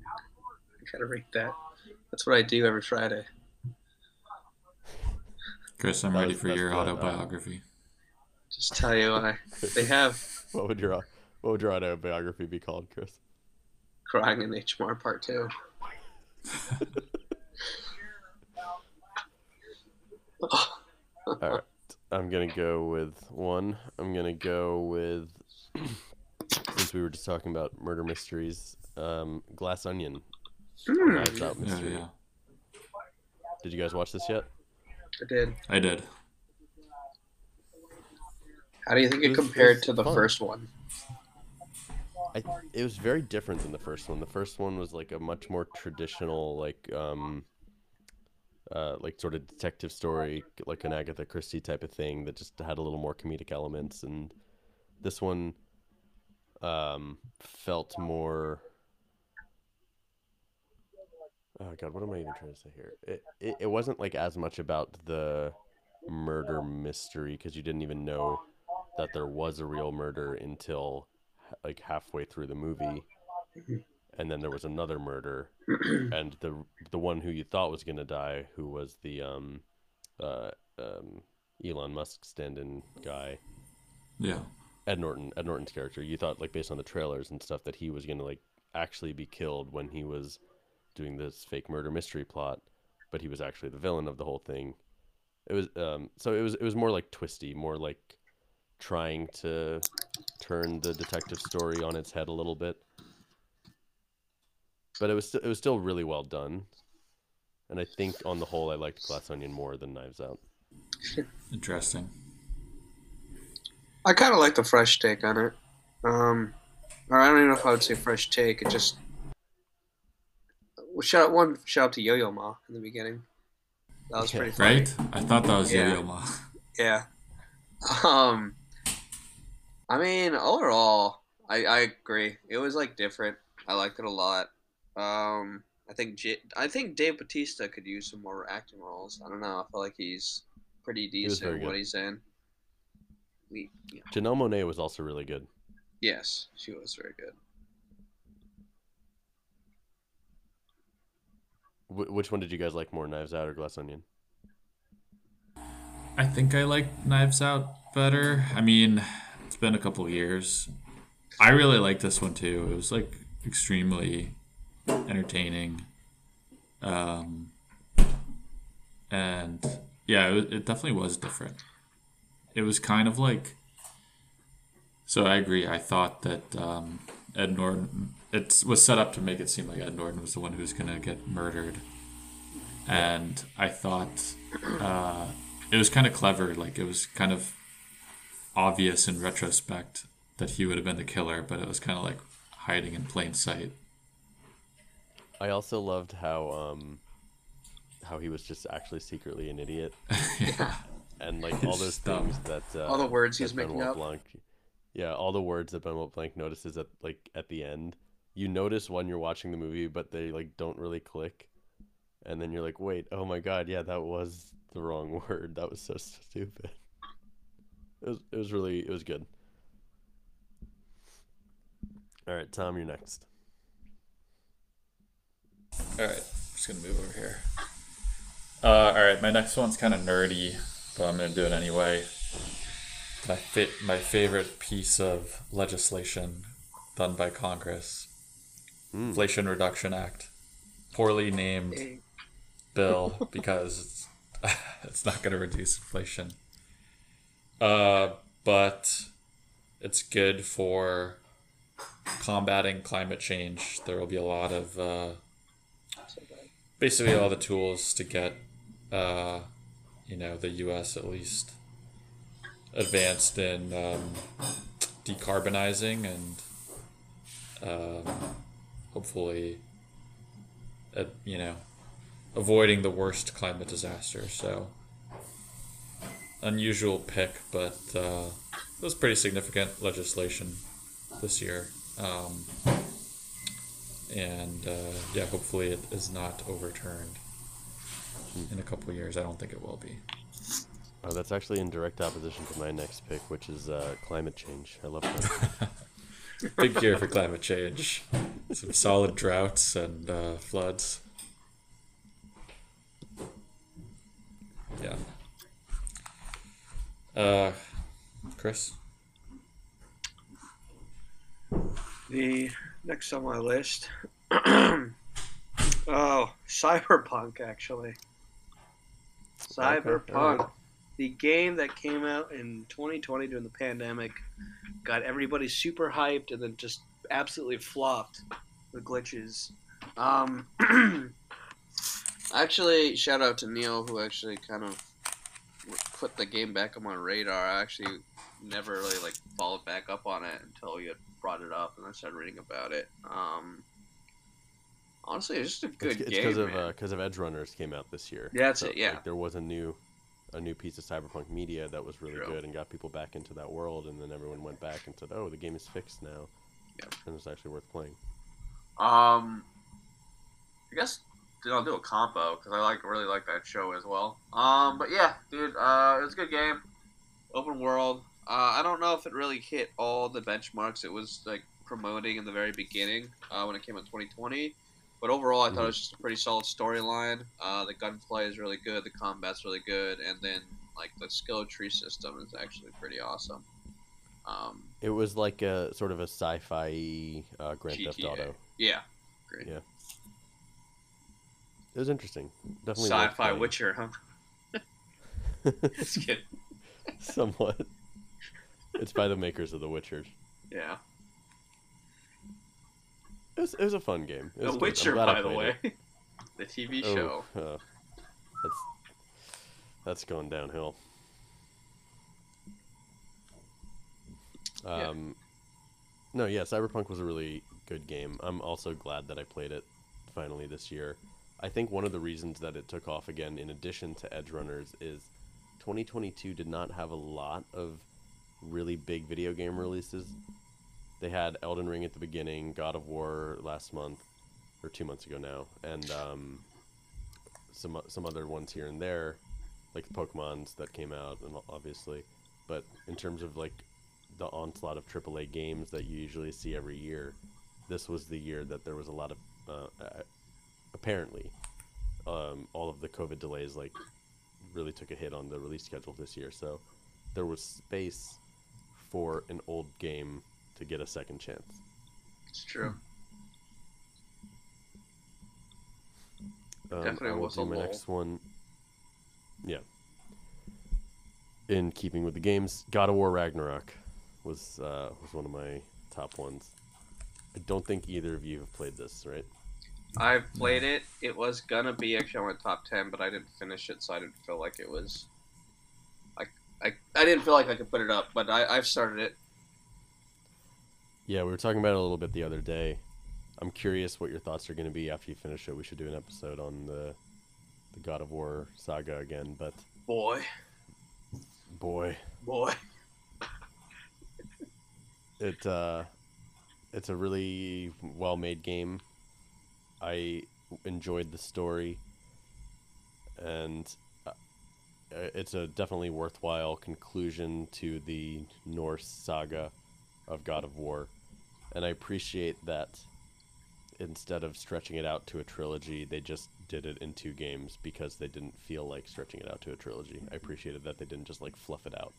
I gotta read that. That's what I do every Friday. Chris, I'm That ready was- for your the, uh, autobiography. Just tell you, I they have What would your what would your autobiography be called, Chris? crying in H Mart Part Two. All right, I'm gonna go with one. I'm gonna go with since we were just talking about murder mysteries, um, Glass Onion, Knives Out mystery. yeah, Did you guys watch this yet? I did. I did. How do you think It it was- compared was to the fun. first one? I, it was very different than the first one. The first one was like a much more traditional, like, um, uh, like sort of detective story, like an Agatha Christie type of thing that just had a little more comedic elements. And this one, um, felt more. Oh God, what am I even trying to say here? It it, it wasn't like as much about the murder mystery because you didn't even know that there was a real murder until like halfway through the movie and then there was another murder and the the one who you thought was going to die who was the um uh um Elon Musk stand-in guy Yeah. Ed Norton Ed Norton's character you thought like based on the trailers and stuff that he was going to like actually be killed when he was doing this fake murder mystery plot but he was actually the villain of the whole thing. It was um so it was it was more like twisty more like trying to turn the detective story on its head a little bit. But it was st- it was still really well done. And i think on the whole i liked glass onion more than knives out. Interesting. I kind of like the fresh take on it. Um, or I don't even know if I would say fresh take. It just well, shout one shout out to Yo Yo Ma in the beginning. That was pretty funny. Right? I thought that was Yeah. Yo-Yo Ma. Yeah. Um, I mean, overall, I, I agree. It was like different. I liked it a lot. Um, I think J- I think Dave Batista could use some more acting roles. I don't know. I feel like he's pretty decent very in what he's in. We, yeah. Janelle Monáe was also really good Yes, she was very good. Wh- which one did you guys like more knives out or glass onion I think I like Knives Out better. I mean, it's been a couple years. I really like this one too. It was like extremely entertaining. Um, and yeah, it, it definitely was different. It was kind of like. So I agree. I thought that um, Ed Norton. It was set up to make it seem like Ed Norton was the one who was gonna get murdered, and I thought uh, it was kind of clever. Like it was kind of obvious in retrospect that he would have been the killer, but it was kind of like hiding in plain sight. I also loved how um, how he was just actually secretly an idiot, yeah. And like all those It's dumb. things that uh, All the words that he's making Benoit up. Blanc, yeah, all the words that Benoit Blanc notices at like at the end. You notice when you're watching the movie, but they like don't really click, and then you're like, wait, oh my god, yeah, that was the wrong word. That was so stupid. It was it was really it was good. All right, Tom, you're next. All right, I'm just gonna move over here. Uh, all right, my next one's kind of nerdy, but I'm gonna do it anyway. My fa- my favorite piece of legislation done by Congress, Inflation Reduction Act, poorly named bill because it's, it's not going to reduce inflation. Uh, but it's good for combating climate change. There will be a lot of uh, basically all the tools to get uh, you know the U.S. at least advanced in um, decarbonizing and um, hopefully uh, you know avoiding the worst climate disaster. So unusual pick, but uh, it was pretty significant legislation this year. Um, and uh, yeah, hopefully it is not overturned in a couple of years. I don't think it will be. Oh, that's actually in direct opposition to my next pick, which is uh, climate change. I love that. Big year for climate change. Some solid droughts and uh, floods. Yeah. Uh, Chris. The next on my list. oh, Cyberpunk actually. Cyberpunk. alright. The game that came out in 2020 during the pandemic got everybody super hyped and then just absolutely flopped with glitches. Um, actually, shout out to Neil who actually kind of put the game back on my radar. I actually never really like followed back up on it until you had brought it up and I started reading about it. Um, honestly, it's just a good it's game. because of because of Edgerunners came out this year. Yeah, that's it, yeah. like, there was a new a new piece of cyberpunk media that was really True. good and got people back into that world, and then everyone went back and said, "Oh, the game is fixed now," Yep. and it's actually worth playing. Um, I guess dude, I'll do a combo because I like really like that show as well. Um, but yeah, dude, uh, it was a good game, open world. Uh, I don't know if it really hit all the benchmarks it was like promoting in the very beginning uh, when it came out 2020. But overall, I thought it was just a pretty solid storyline. Uh, the gunplay is really good, the combat's really good, and then like the skill tree system is actually pretty awesome. Um, It was like a sort of a sci-fi uh, Grand Theft Auto. yeah, great. Yeah. It was interesting. Definitely Sci-fi. Witcher, huh? Just kidding. Somewhat. it's by the makers of The Witcher. Yeah. It was, it was a fun game. The good. Witcher, by the way. it. the TV Oh, show. uh, that's that's going downhill. Yeah. Um, no, yeah, Cyberpunk was a really good game. I'm also glad that I played it finally this year. I think one of the reasons that it took off again, in addition to Edgerunners, is 2022 did not have a lot of really big video game releases. They had Elden Ring at the beginning, God of War last month, or two months ago now, and um, some some other ones here and there, like the Pokemon's that came out, and obviously. But in terms of like the onslaught of AAA games that you usually see every year, this was the year that there was a lot of uh, apparently um, all of the COVID delays like really took a hit on the release schedule this year. So there was space for an old game to get a second chance. It's true. Um, Definitely I will do my lull. next one. Yeah. In keeping with the games, God of War Ragnarok was uh, was one of my top ones. I don't think either of you have played this, right? I've played it. It was gonna be actually on my top ten, but I didn't finish it, so I didn't feel like it was. I I, I didn't feel like I could put it up, but I I've started it. Yeah, we were talking about it a little bit the other day. I'm curious what your thoughts are going to be after you finish it. We should do an episode on the the God of War saga again, but Boy, boy, boy. it uh it's a really well-made game. I enjoyed the story and uh, it's a definitely worthwhile conclusion to the Norse saga of God of War. And I appreciate that instead of stretching it out to a trilogy, they just did it in two games because they didn't feel like stretching it out to a trilogy. I appreciated that they didn't just like fluff it out.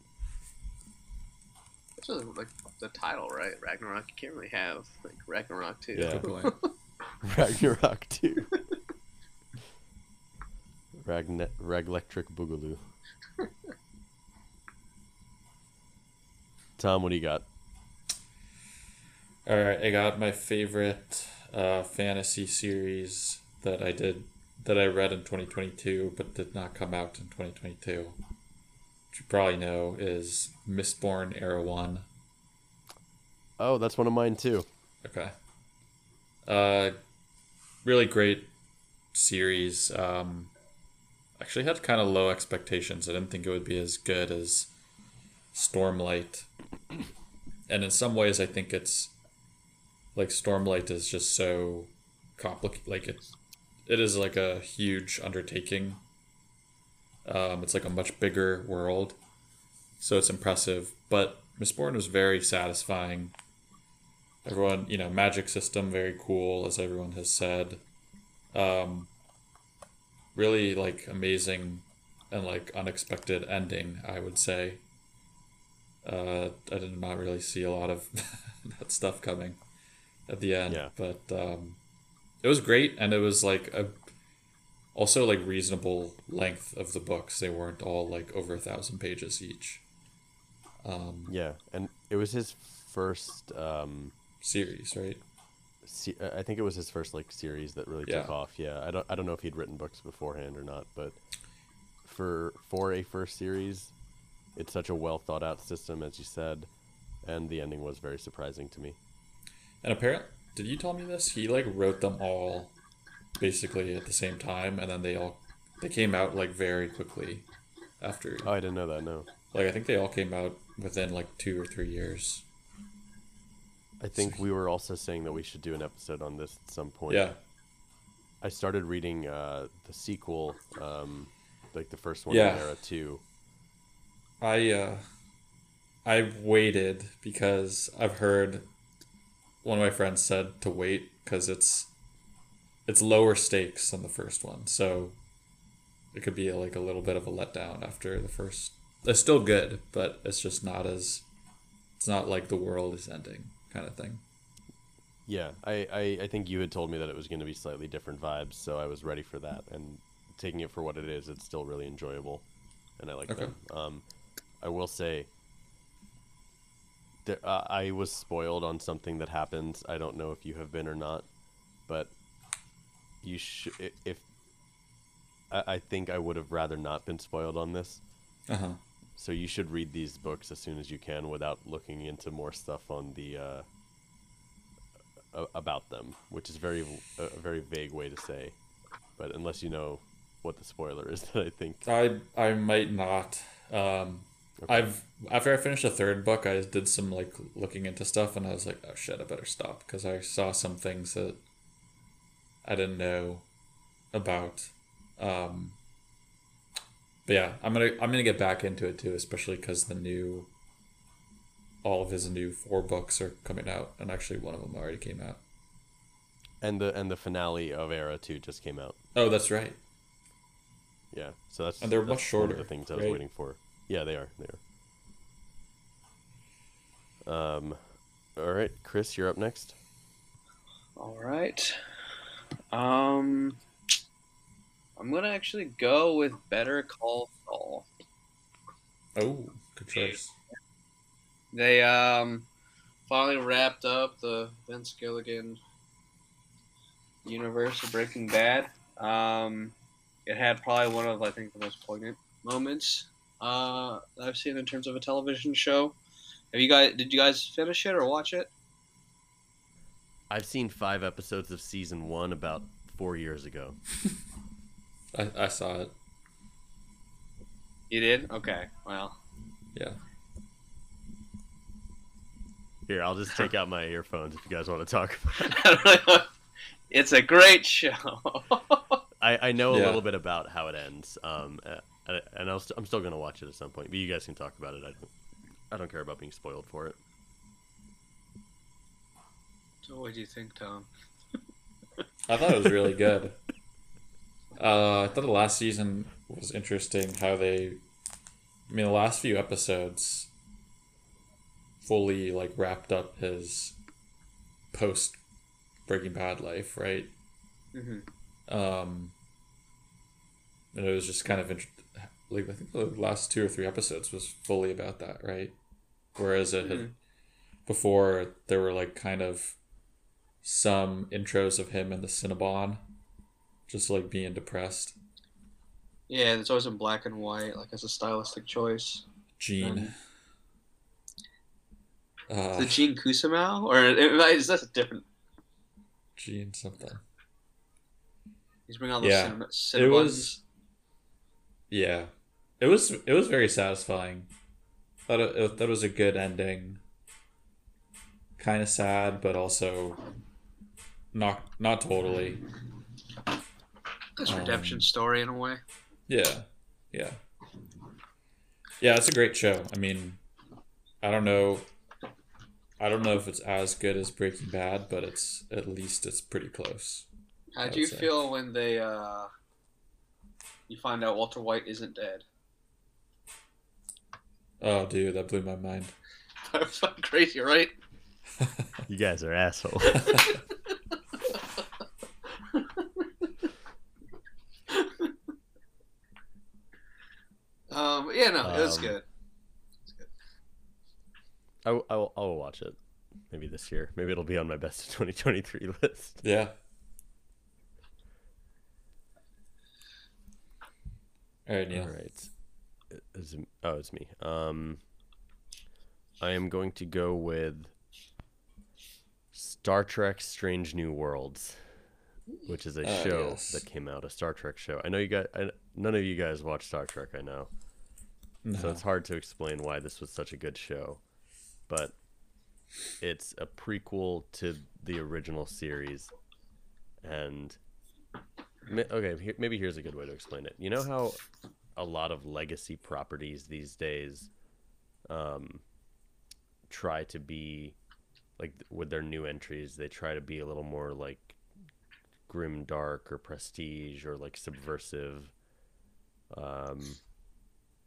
This is like the title, right? Ragnarok. You can't really have like Ragnarok too. Yeah. Good point. Ragnarok 2. Ragne- Raglectric Boogaloo. Tom, what do you got? All right, I got my favorite uh, fantasy series that I did that I read in 2022 but did not come out in 2022. Which you probably know is Mistborn Era 1. Oh, that's one of mine too. Okay. Uh, really great series. Um, actually had kind of low expectations. I didn't think it would be as good as Stormlight. And in some ways, I think it's like Stormlight is just so complicated. Like it, it is like a huge undertaking. Um, it's like a much bigger world, so it's impressive. But Mistborn was very satisfying everyone you know magic system very cool as everyone has said um really like amazing and like unexpected ending i would say uh i did not really see a lot of that stuff coming at the end Yeah. but um it was great and it was like a also like reasonable length of the books they weren't all like over a thousand pages each um Yeah, and it was his first. Um, series right se- I think it was his first like series that really took Yeah. off. Yeah, I don't. I don't know if he'd written books beforehand or not, but for for a first series, it's such a well thought out system, as you said, and the ending was very surprising to me. And apparently, did you tell me this? He like wrote them all basically at the same time, and then they all they came out like very quickly after. Oh, I didn't know that. No, Like I think they all came out within like two or three years. I think we were also saying that we should do an episode on this at some point. Yeah, I started reading uh, the sequel, um, like the first one Yeah. in Era Two. I uh, I waited because I've heard one of my friends said to wait because it's it's lower stakes than the first one, so it could be like a little bit of a letdown after the first. It's still good, but it's just not as it's not like the world is ending kind of thing. Yeah, I, I, I think you had told me that it was going to be slightly different vibes, so I was ready for that. And taking it for what it is, it's still really enjoyable, and I like Okay. them. Um, I will say, there, uh, I was spoiled on something that happened. I don't know if you have been or not, but you should. If I, I think I would have rather not been spoiled on this. Uh huh. So you should read these books as soon as you can without looking into more stuff on the uh, a- about them, which is very a a very vague way to say. But unless you know what the spoiler is, that I think I I might not. Um, Okay. I've after I finished the third book, I did some like looking into stuff, and I was like, oh shit, I better stop because I saw some things that I didn't know about. Um, but yeah, I'm gonna I'm gonna get back into it too, especially because the new all of his new four books are coming out, and actually one of them already came out. and the and the finale of Era Two just came out. Oh, that's right. Yeah, so that's And they're that's much one of shorter, the things I was right? waiting for. Yeah, they are. They are. Um, all right, Chris, you're up next. All right. Um, I'm gonna actually go with Better Call Saul. Oh, good choice. They um, finally wrapped up the Vince Gilligan universe of Breaking Bad. Um, it had probably one of I think the most poignant moments uh, I've seen in terms of a television show. Have you guys? Did you guys finish it or watch it? I've seen five episodes of season one about four years ago. I, I saw it. You did? Okay. Well, Yeah. Here, I'll just take out my earphones if you guys want to talk about it. it's a great show. I, I know a Yeah. little bit about how it ends, um, uh, and I'll st- I'm still gonna watch it at some point. But you guys can talk about it. I don't, I don't care about being spoiled for it. so, what do you think, Tom? I thought it was really good. Uh, I thought the last season was interesting. How they, I mean, the last few episodes fully like wrapped up his post Breaking Bad life, right? hmm Um, and it was just kind of int- like I think the last two or three episodes was fully about that, right? Whereas it had Mhm. before there were like kind of some intros of him in the Cinnabon, just like being depressed. Yeah, it's always in black and white, like as a stylistic choice. Gene. Is Uh, it Gene Kusama, or is that a different? Gene something. He's bringing all those Yeah, cinema, It was. Yeah, it was. It was very satisfying. Thought it, it, that was a good ending. Kind of sad, but also not not totally. This um, redemption story in a way. Yeah, yeah, yeah. It's a great show. I mean, I don't know. I don't know if it's as good as Breaking Bad, but it's at least it's pretty close. How do you say. feel when they uh, you find out Walter White isn't dead? Oh, dude, that blew my mind. That was fucking crazy, right? You guys are assholes. Um, yeah, no, it was Um, good. I, will- I will, I will watch it. Maybe this year. Maybe it'll be on my best of 2023 list. Yeah. All right, Neil. All right. Is it- oh, it's me. Um, I am going to go with Star Trek: Strange New Worlds, which is a Ah, show yes. that came out, a Star Trek show. I know you guys. I, none of you guys watch Star Trek. I know, so it's hard to explain why this was such a good show, but it's a prequel to the original series, and okay, maybe here's a good way to explain it. You know how a lot of legacy properties these days um, try to be like with their new entries, they try to be a little more like grim dark or prestige or like subversive um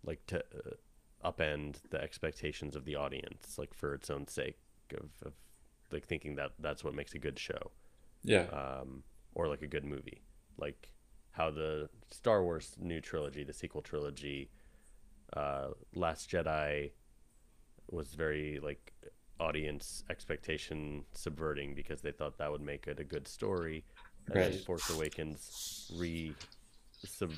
like to uh, upend the expectations of the audience like for its own sake of, of like thinking that that's what makes a good show Yeah. um, or like a good movie, like how the Star Wars new trilogy, the sequel trilogy, uh, Last Jedi, was very like audience expectation subverting because they thought that would make it a good story, and then Force Awakens re sub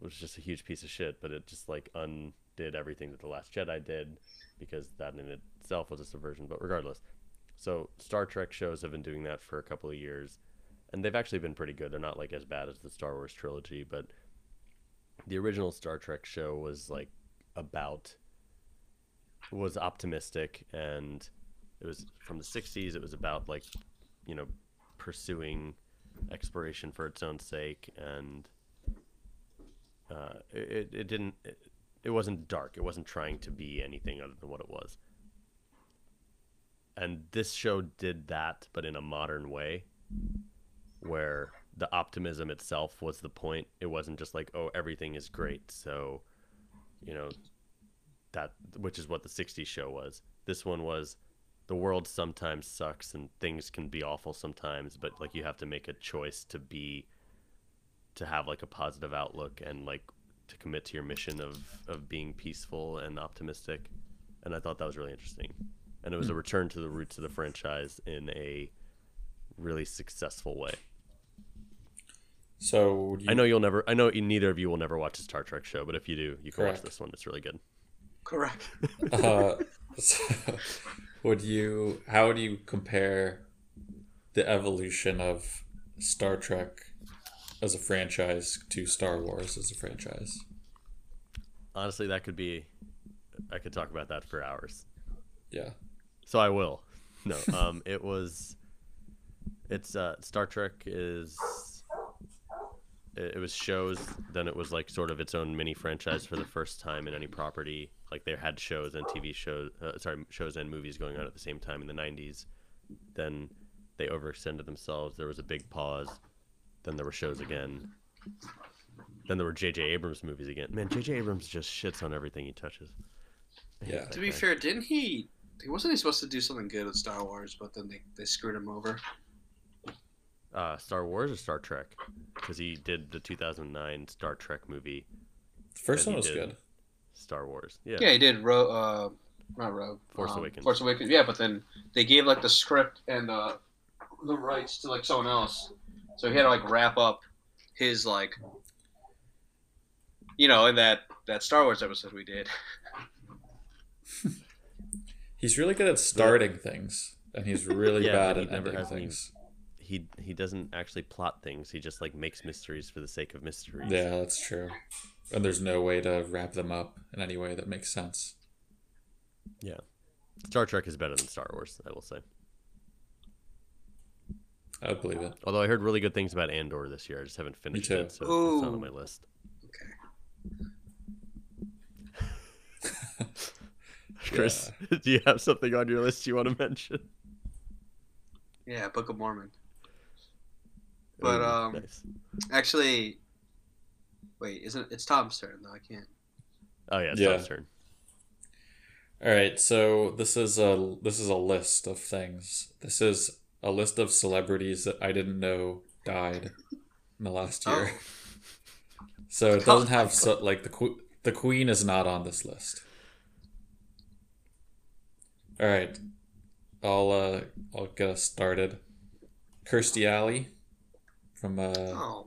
was just a huge piece of shit, but it just like undid everything that the Last Jedi did because that in itself was a subversion. But regardless, so Star Trek shows have been doing that for a couple of years, and they've actually been pretty good. They're not like as bad as the Star Wars trilogy, but the original Star Trek show was like about was optimistic and it was from the 60s it was about like you know pursuing exploration for its own sake and uh, it, it didn't it, it wasn't dark. It wasn't trying to be anything other than what it was. And this show did that but in a modern way where the optimism itself was the point. It wasn't just like oh everything is great. So you know that which is what the 60s show was. This one was the world sometimes sucks and things can be awful sometimes but like you have to make a choice to be to have like a positive outlook and like to commit to your mission of of being peaceful and optimistic. And i thought that was really interesting. And it was a hmm. return to the roots of the franchise in a really successful way. So would you, I know you'll never. I know neither of you will never watch a Star Trek show, but if you do, you can Correct. watch this one. It's really good. Correct. uh, so would you? How would you compare the evolution of Star Trek as a franchise to Star Wars as a franchise? Honestly, that could be. I could talk about that for hours. Yeah. So I will. No, um, it was. It's uh, Star Trek is. It, it was shows. Then it was like sort of its own mini franchise for the first time in any property. Like they had shows and TV shows. Uh, sorry, shows and movies going on at the same time in the '90s. Then they overextended themselves. There was a big pause. Then there were shows again. Then there were J.J. Abrams movies again. Man, J.J. Abrams just shits on everything he touches. Yeah. To be guy. fair, didn't he? He wasn't he supposed to do something good with Star Wars, but then they, they screwed him over. Uh, Star Wars or Star Trek? Because he did the 2009 Star Trek movie, The first one was good. Star Wars. Yeah. Yeah, he did. Ro- uh, not Rogue. Force um, Awakens. Force Awakens. Yeah, but then they gave like the script and uh, the rights to like someone else, so he had to like wrap up his like, you know, in that that Star Wars episode we did. He's really good at starting things, and he's really Yeah, bad at ending has any- things. He he doesn't actually plot things. He just like makes mysteries for the sake of mysteries. Yeah, that's true. And there's no way to wrap them up in any way that makes sense. Yeah. Star Trek is better than Star Wars, I will say. I would believe it. Although I heard really good things about Andor this year. I just haven't finished it, so it's not on my list. Okay. Chris, do you have something on your list you want to mention? Yeah, Book of Mormon. But, Ooh, um, nice. Actually, wait, isn't it's Tom's turn though? I can't. Oh yeah, it's Yeah. Tom's turn. All right, so this is a this is a list of things. This is a list of celebrities that I didn't know died in the last year. Oh. So it doesn't have so, like the que- the queen is not on this list. All right, I'll uh I'll get us started. Kirstie Alley from uh Oh,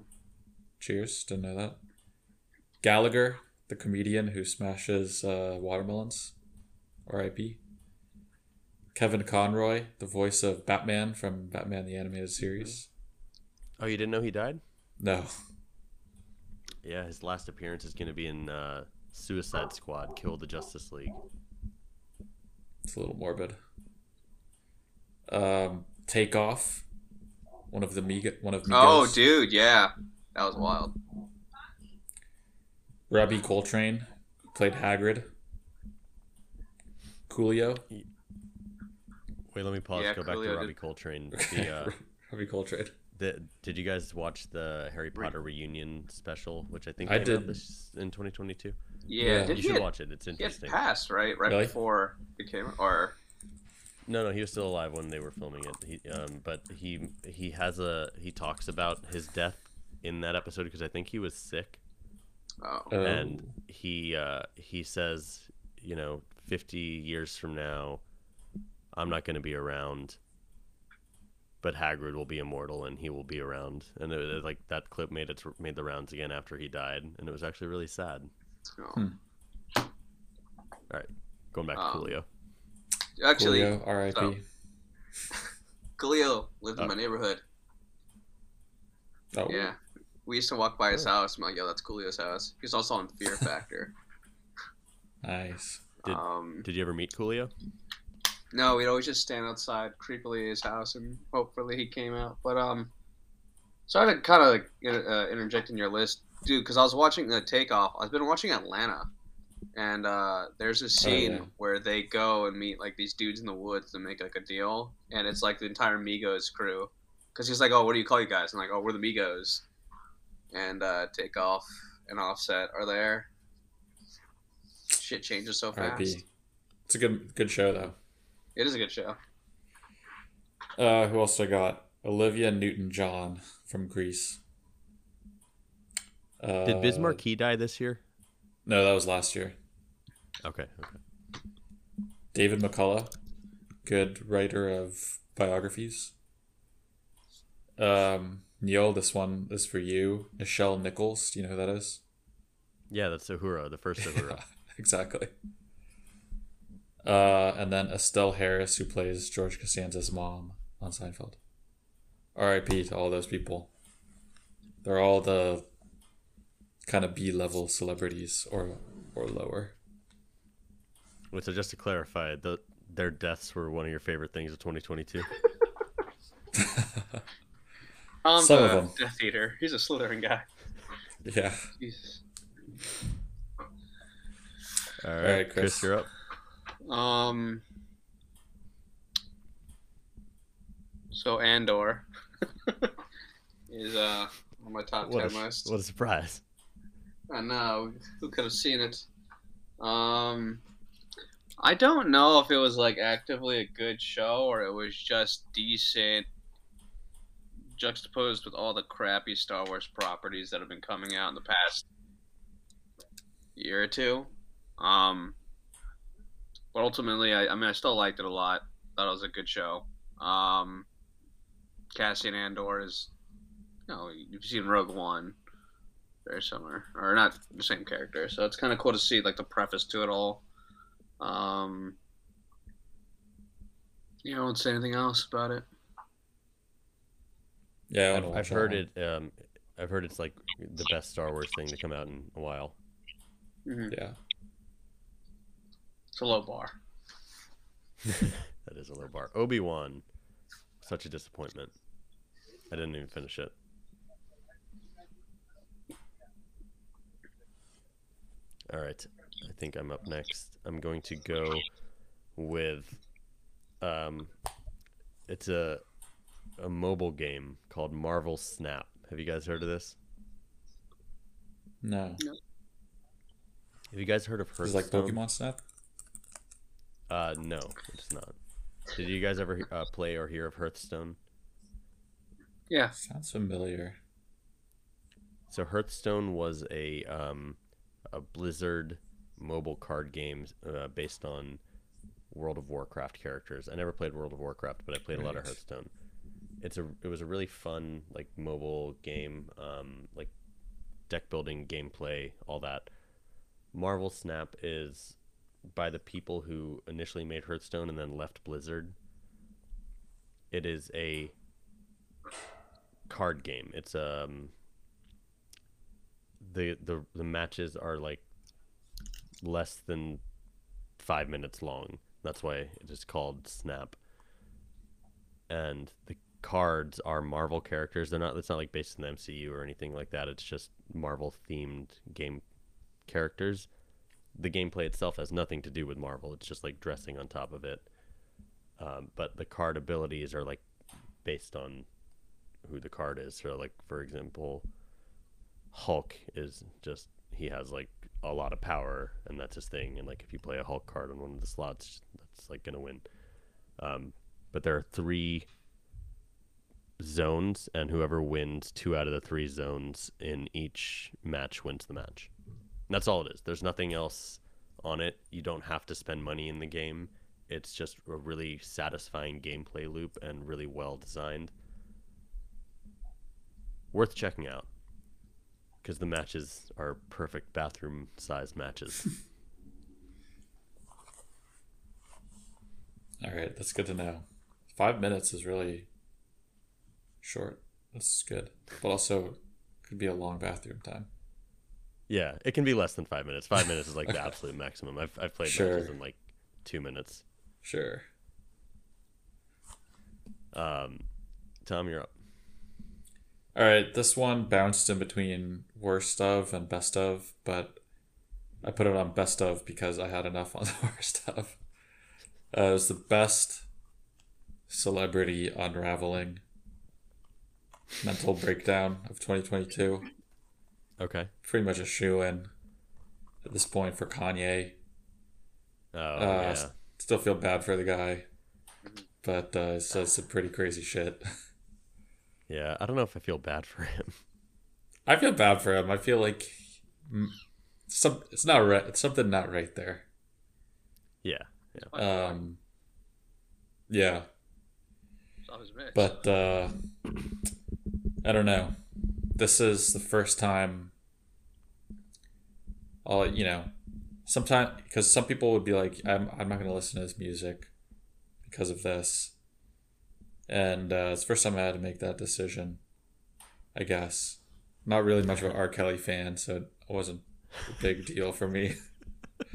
Cheers, didn't know that. Gallagher, the comedian who smashes uh, watermelons. R.I.P. Kevin Conroy, the voice of Batman from Batman the Animated Series. Oh, you didn't know he died? No. Yeah, his last appearance is going to be in uh, Suicide Squad: Kill the Justice League. It's a little morbid. Um, Takeoff, one of the Mig- one of Migos. oh, dude, yeah, that was wild. Robbie Coltrane played Hagrid. Coolio. Wait, let me pause. Yeah, Go back Coolio to did- Robbie Coltrane. The, uh, Robbie Coltrane. the, did you guys watch the Harry Potter reunion special, which I think I came out did. this in 2022? Yeah, Yeah. did You should had, watch it. It's he had interesting. passed right right Really? before it came or No, no, he was still alive when they were filming it. He, um, but he he has a he talks about his death in that episode because I think he was sick, oh Oh. and he uh, he says, you know, 50 years from now, I'm not going to be around, but Hagrid will be immortal and he will be around. And it, it- like that clip made it made the rounds again after he died, and it was actually really sad. oh. Hmm. All right, going back to Um, Coolio. Actually Coolio, R.I.P. so- Coolio lived in Oh. my neighborhood. Oh, Yeah, we used to walk by his house. I'm like, yo, that's Coolio's house. He's also on Fear Factor. nice. Did- um, Did you ever meet Coolio? no, we'd always just stand outside creepily at his house, and hopefully he came out. But um, sorry to kind of like, uh, interject in your list, dude, because I was watching the Takeoff. I've been watching Atlanta, and uh, there's a scene yeah. where they go and meet like these dudes in the woods to make like a deal, and it's like the entire Migos crew. Because he's like, oh, what do you call you guys? And like, oh, we're the Migos, and uh, Takeoff and Offset are there. Shit changes so fast. R.I.P. It's a good good show though. It is a good show. Uh, who else I got? Olivia Newton-John from Grease. Uh, Did Biz Markie die this year? No, that was last year. Okay, okay. David McCullough, good writer of biographies. Um, Neil, this one is for you. Nichelle Nichols, do you know who that is? Yeah, that's Uhura, the first Uhura. Yeah, exactly. Uh, and then Estelle Harris, who plays George Costanza's mom on Seinfeld. R.I.P. to all those people. They're all the kind of B level celebrities or or lower. Which, so just to clarify, the, their deaths were one of your favorite things of 2022. Tom's Some of them. Death Eater. He's a Slytherin guy. yeah. Jesus. All right, right, Chris. Chris. you're up. Um. So Andor is uh on my top What ten a, list. what a surprise. I know. Who could have seen it? Um, I don't know if it was like actively a good show or it was just decent, juxtaposed with all the crappy Star Wars properties that have been coming out in the past year or two. Um, but ultimately, I, I mean, I still liked it a lot. Thought it was a good show. Um, Cassian Andor is, you know, you've seen Rogue One very similar, or not the same character. So it's kind of cool to see like the preface to it all. Um, you know, I won't say anything else about it. Yeah, I I've, I've heard it. Um, I've heard it's like the best Star Wars thing to come out in a while. hmm Yeah. It's a low bar. that is a low bar. Obi Wan, such a disappointment. I didn't even finish it. All right, I think I'm up next. I'm going to go with, um, it's a a mobile game called Marvel Snap. Have you guys heard of this? No. Have you guys heard of Is it like Pokemon Snap? Uh, no, it's not. Did you guys ever uh, play or hear of Hearthstone? Yeah. Sounds familiar. So Hearthstone was a um, a Blizzard mobile card games uh, based on World of Warcraft characters. I never played World of Warcraft, but I played a lot of Hearthstone. It's a it was a really fun like mobile game, um, like deck building, gameplay, all that. Marvel Snap is by the people who initially made Hearthstone and then left Blizzard. It is a card game. It's um the the the matches are like less than five minutes long. That's why it is called Snap. And the cards are Marvel characters. They're not. It's not like based in the MCU or anything like that. It's just Marvel themed game characters. The gameplay itself has nothing to do with Marvel. It's just like dressing on top of it. Um, but the card abilities are like based on who the card is. So, like for example, Hulk is just he has like a lot of power, and that's his thing. And like if you play a Hulk card on one of the slots, that's like gonna win. Um, but there are three zones, and whoever wins two out of the three zones in each match wins the match. And that's all it is. There's nothing else on it. You don't have to spend money in the game. It's just a really satisfying gameplay loop and really well designed. Worth checking out because the matches are perfect bathroom sized matches. All right, that's good to know. Five minutes is really short. That's good, but also could be a long bathroom time. yeah, it can be less than five minutes. Five minutes is like the absolute maximum. I've, I've played Sure. matches in like two minutes. Sure. Um, Tom, you're up. All right, this one bounced in between worst of and best of, but I put it on best of because I had enough on the worst of. Uh, it was the best celebrity unraveling mental breakdown of 2022. Okay. Pretty much a shoe in at this point for Kanye. Oh, Uh, yeah. Still feel bad for the guy, but uh, says some pretty crazy shit. Yeah, I don't know if I feel bad for him. I feel bad for him. I feel like some it's not right. It's something not right there. yeah. Um, Yeah, It's always mixed. but uh, I don't know. This is the first time. I'll you know, sometimes because some people would be like, I'm I'm not gonna listen to his music because of this, and uh, it's the first time I had to make that decision. I guess not really much of an R. Kelly fan, so it wasn't a big deal for me.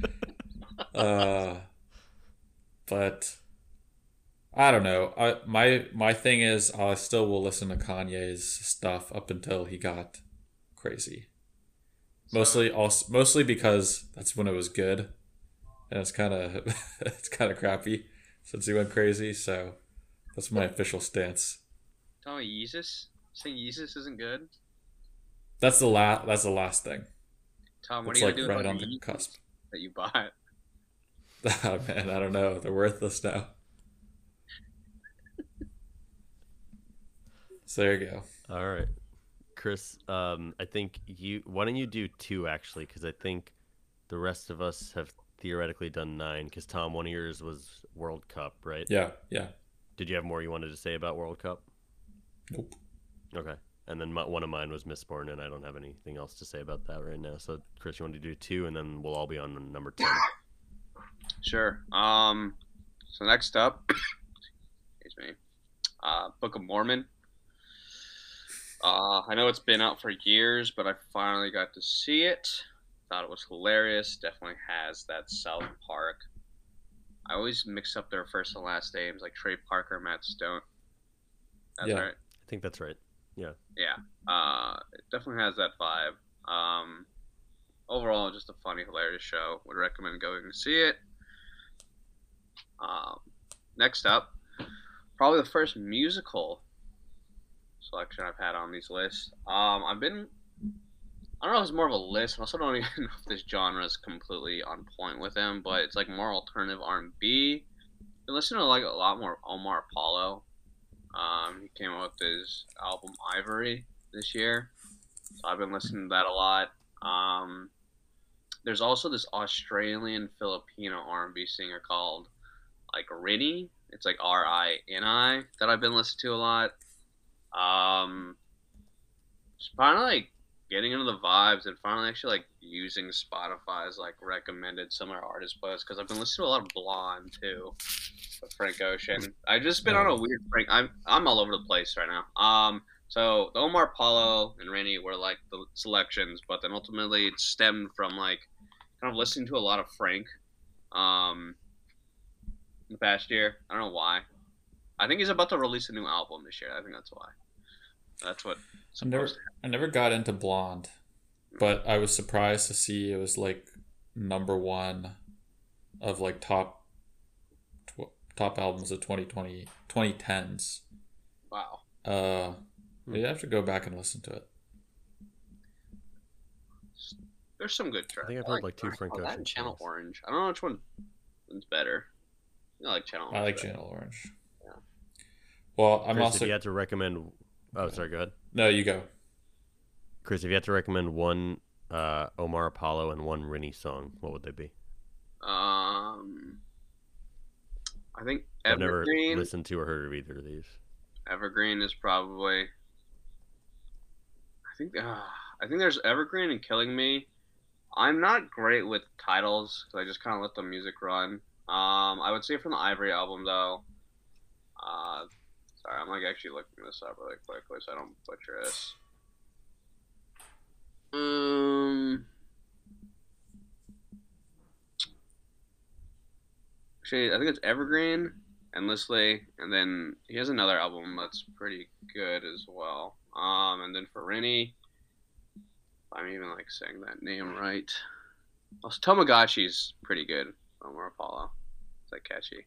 uh, but I don't know. I my my thing is I still will listen to Kanye's stuff up until he got crazy. Mostly also mostly because that's when it was good. And it's kind of it's kind of crappy since he went crazy, so that's my official stance. Tell me, Yeezus? Saying Yeezus isn't good? That's the last that's the last thing. Tom, what It's are you like gonna do right on the the cusp. that you bought? Oh man, I don't know. They're worthless now. So there you go. All right, Chris. Um, I think you. Why don't you do two actually? Because I think the rest of us have theoretically done nine. Because Tom, one of yours was World Cup, right? Yeah, yeah. Did you have more you wanted to say about World Cup? Nope. Okay. And then my, one of mine was Mistborn, and I don't have anything else to say about that right now. So, Chris, you want to do two, and then we'll all be on number ten. Sure. Um. So next up, excuse me, uh, Book of Mormon. Uh, I know it's been out for years, but I finally got to see it. Thought it was hilarious. Definitely has that South Park. I always mix up their first and last names, like Trey Parker, Matt Stone. That's Yeah. right. I think that's right. Yeah. Yeah. Uh, it definitely has that vibe. Um, overall, just a funny, hilarious show. Would recommend going to see it. Um, next up, probably the first musical selection I've had on these lists. Um, I've been, I don't know if it's more of a list. I also don't even know if this genre is completely on point with him, but it's like more alternative R&B. Been listening to like a lot more Omar Apollo. Um, he came out with his album Ivory this year, so I've been listening to that a lot. Um, there's also this Australian Filipino R&B singer called like Rini. It's like R I N I that I've been listening to a lot. Um, just finally like getting into the vibes and finally actually like using Spotify's like recommended similar artist posts because I've been listening to a lot of Blonde too, with Frank Ocean. I've just been on a weird Frank. I'm I'm all over the place right now. Um, so the Omar Apollo and Rini were like the selections, but then ultimately it stemmed from like kind of listening to a lot of Frank. Um, the past year. I don't know why. I think he's about to release a new album this year. I think that's why. That's what. I never, I never got into Blonde, but I was surprised to see it was like number one of like top tw- top albums of 2020 2010s. Wow. Uh, you have to go back and listen to it. There's some good tracks. I think I've heard, like, two Frank Ocean and Channel songs. Orange. I don't know which one one's better. I like Channel Orange. I like better. Channel Orange. Yeah. Well, I'm Chris, also if you had to recommend, oh, sorry, go ahead. no. You go. Chris, if you had to recommend one uh, Omar Apollo and one Rini song, what would they be? Um, I think I've never listened to or heard of either of these. Evergreen is probably. I think. Uh, I think there's Evergreen and Killing Me. I'm not great with titles because I just kind of let the music run. Um, I would say from the Ivory album though. Uh, sorry, I'm like actually looking this up really quickly so I don't butcher this. Um. Actually, I think it's Evergreen, Endlessly, and then he has another album that's pretty good as well. Um, and then for Rini, I'm even like saying that name right. Also, Tamagotchi's pretty good. Omar Apollo, it's like catchy.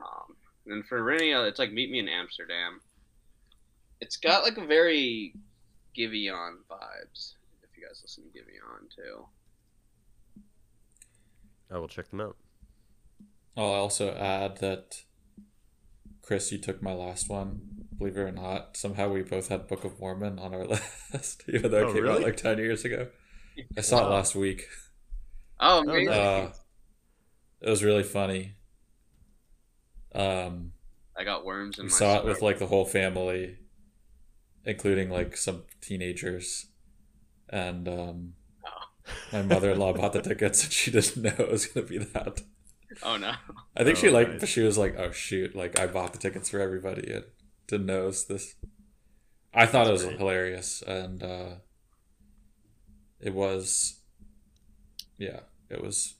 Um, and then for Rini, uh, it's like Meet Me in Amsterdam. It's got like a very Giveon vibes. If you guys listen to Giveon too. I will check them out. I'll also add that Chris, you took my last one. Believe it or not, somehow we both had Book of Mormon on our list, even though it Oh, came out like ten years ago. I saw it last week. Oh, Oh, amazing. nice. Uh, it was really funny. Um, I got worms in we my. saw it with like the whole family, including like some teenagers, and um, Oh. my mother-in-law bought the tickets and she didn't know it was gonna be that. Oh no. I think she Oh, like, nice. she was like, "Oh shoot!" Like I bought the tickets for everybody and didn't know it was this. I thought it was great. hilarious, and uh, it was, yeah, it was.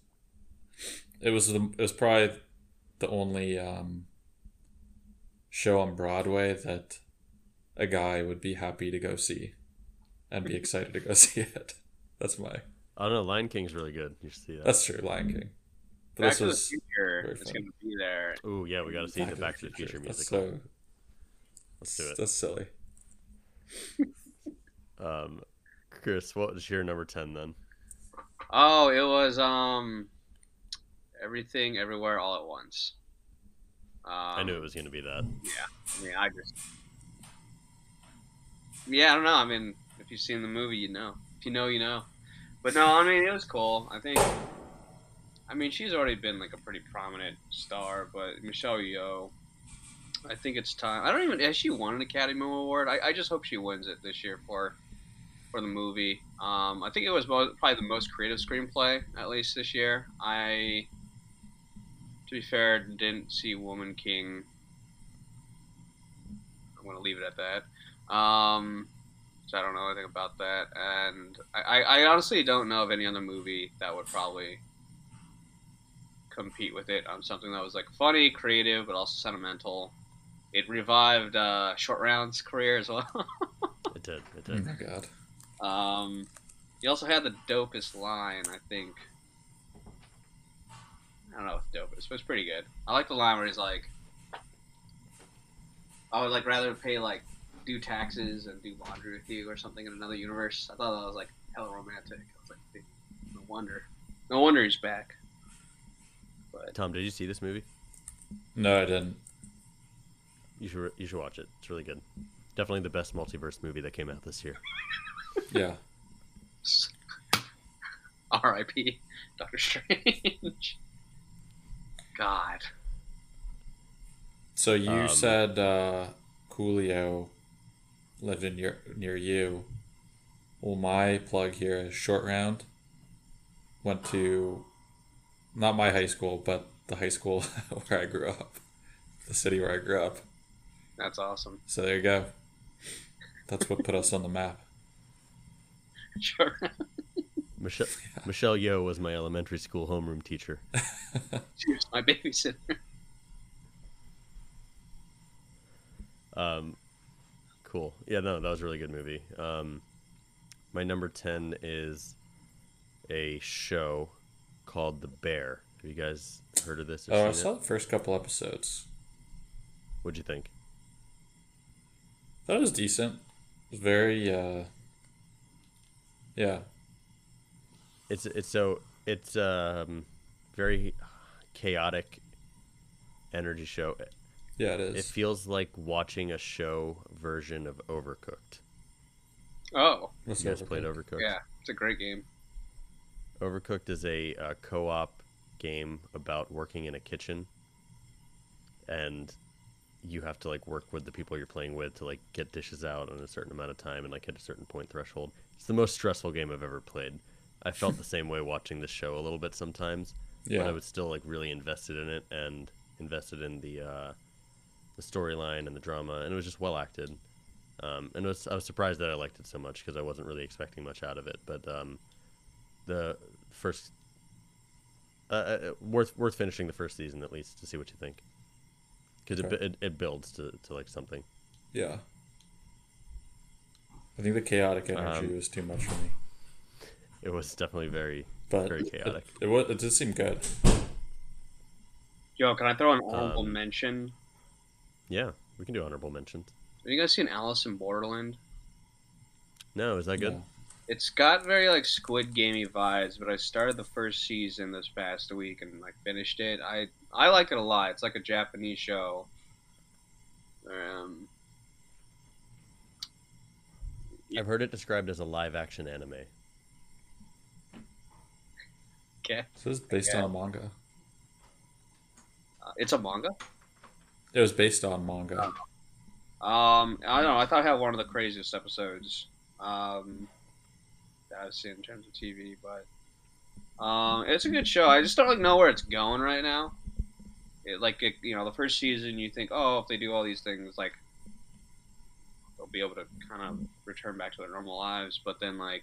It was the it was probably the only um, show on Broadway that a guy would be happy to go see, and be excited to go see it. That's my. I don't know. Lion King's really good. You should see that. That's true, Lion King. But Back this to the was Future very is going to be there. Ooh, yeah, we got to see the Back to the Future That's musical. so Let's do it. That's silly. Um, Chris, what was your number ten then? Oh, it was um, everything, everywhere, all at once. Um, I knew it was going to be that. Yeah. I mean, I just. Yeah, I don't know. I mean, if you've seen the movie, you know. If you know, you know. But no, I mean, it was cool. I think. I mean, she's already been like a pretty prominent star, but Michelle Yeoh. I think it's time. I don't even. Has she won an Academy Award? I, I just hope she wins it this year for, for the movie. Um, I think it was probably the most creative screenplay at least this year. I. To be fair, didn't see Woman King I'm gonna leave it at that. Um, so I don't know anything about that, and I, I, I honestly don't know of any other movie that would probably compete with it on something that was like funny, creative, but also sentimental. It revived uh, Short Round's career as well. It did. It Oh did. my god. um, he also had the dopest line, I think. I don't know if dopest, but it's pretty good. I like the line where he's like, "I would like rather pay like do taxes and do laundry with you or something in another universe." I thought that was like hella romantic. I was like, "Dude, no wonder, no wonder he's back. But Tom, did you see this movie? No, I didn't. You should. You should watch it. It's really good. Definitely the best multiverse movie that came out this year. Yeah. R.I.P. Doctor Strange. God. So you Um, said uh, Coolio lived in your, near you. Well, my plug here is Short Round. Went to not my high school, but the high school where I grew up, the city where I grew up. That's awesome. So there you go. That's what put us on the map. Sure. Michelle Michelle Yeoh was my elementary school homeroom teacher. She was my babysitter. Um, cool. Yeah, no, that was a really good movie. Um, my number ten is a show called The Bear. Have you guys heard of this? Or Oh, I saw it? the first couple episodes. What'd you think? That was decent. It was very, uh, yeah. It's it's so it's um very chaotic energy show. Yeah, it is. it It is. feels like watching a show version of Overcooked. Oh, You guys Overcooked? played Overcooked? yeah. It's a great game. Overcooked is a, uh co-op game about working in a kitchen, and you have to like work with the people you're playing with to like get dishes out in a certain amount of time and like hit a certain point threshold. It's the most stressful game I've ever played. I felt the same way watching this show a little bit sometimes, Yeah. but I was still like really invested in it and invested in the uh, the storyline and the drama, and it was just well acted. Um, and it was, I was surprised that I liked it so much because I wasn't really expecting much out of it. But um, the first uh, uh, worth worth finishing the first season at least to see what you think because Okay. it, it it builds to, to like something. Yeah. I think the chaotic energy Um, was too much for me. It was definitely very But very chaotic. It, it was. It did seem good. Yo, can I throw an honorable Um, mention? yeah. We can do honorable mentions. Have you guys seen Alice in Borderland? No, is that good? Yeah. It's got very like Squid Gamey vibes, but I started the first season this past week and like finished it. I I like it a lot. It's like a Japanese show. Um, I've heard it described as a live action anime. Okay, So this is based Yeah. on a manga. uh, it's a manga. It was based on manga. Um, I don't know. I thought I had one of the craziest episodes um, that I've seen in terms of TV, but um, it's a good show. I just don't like know where it's going right now. It, like it, you know, the first season, you think, oh, if they do all these things, like they'll be able to kind of return back to their normal lives. But then, like,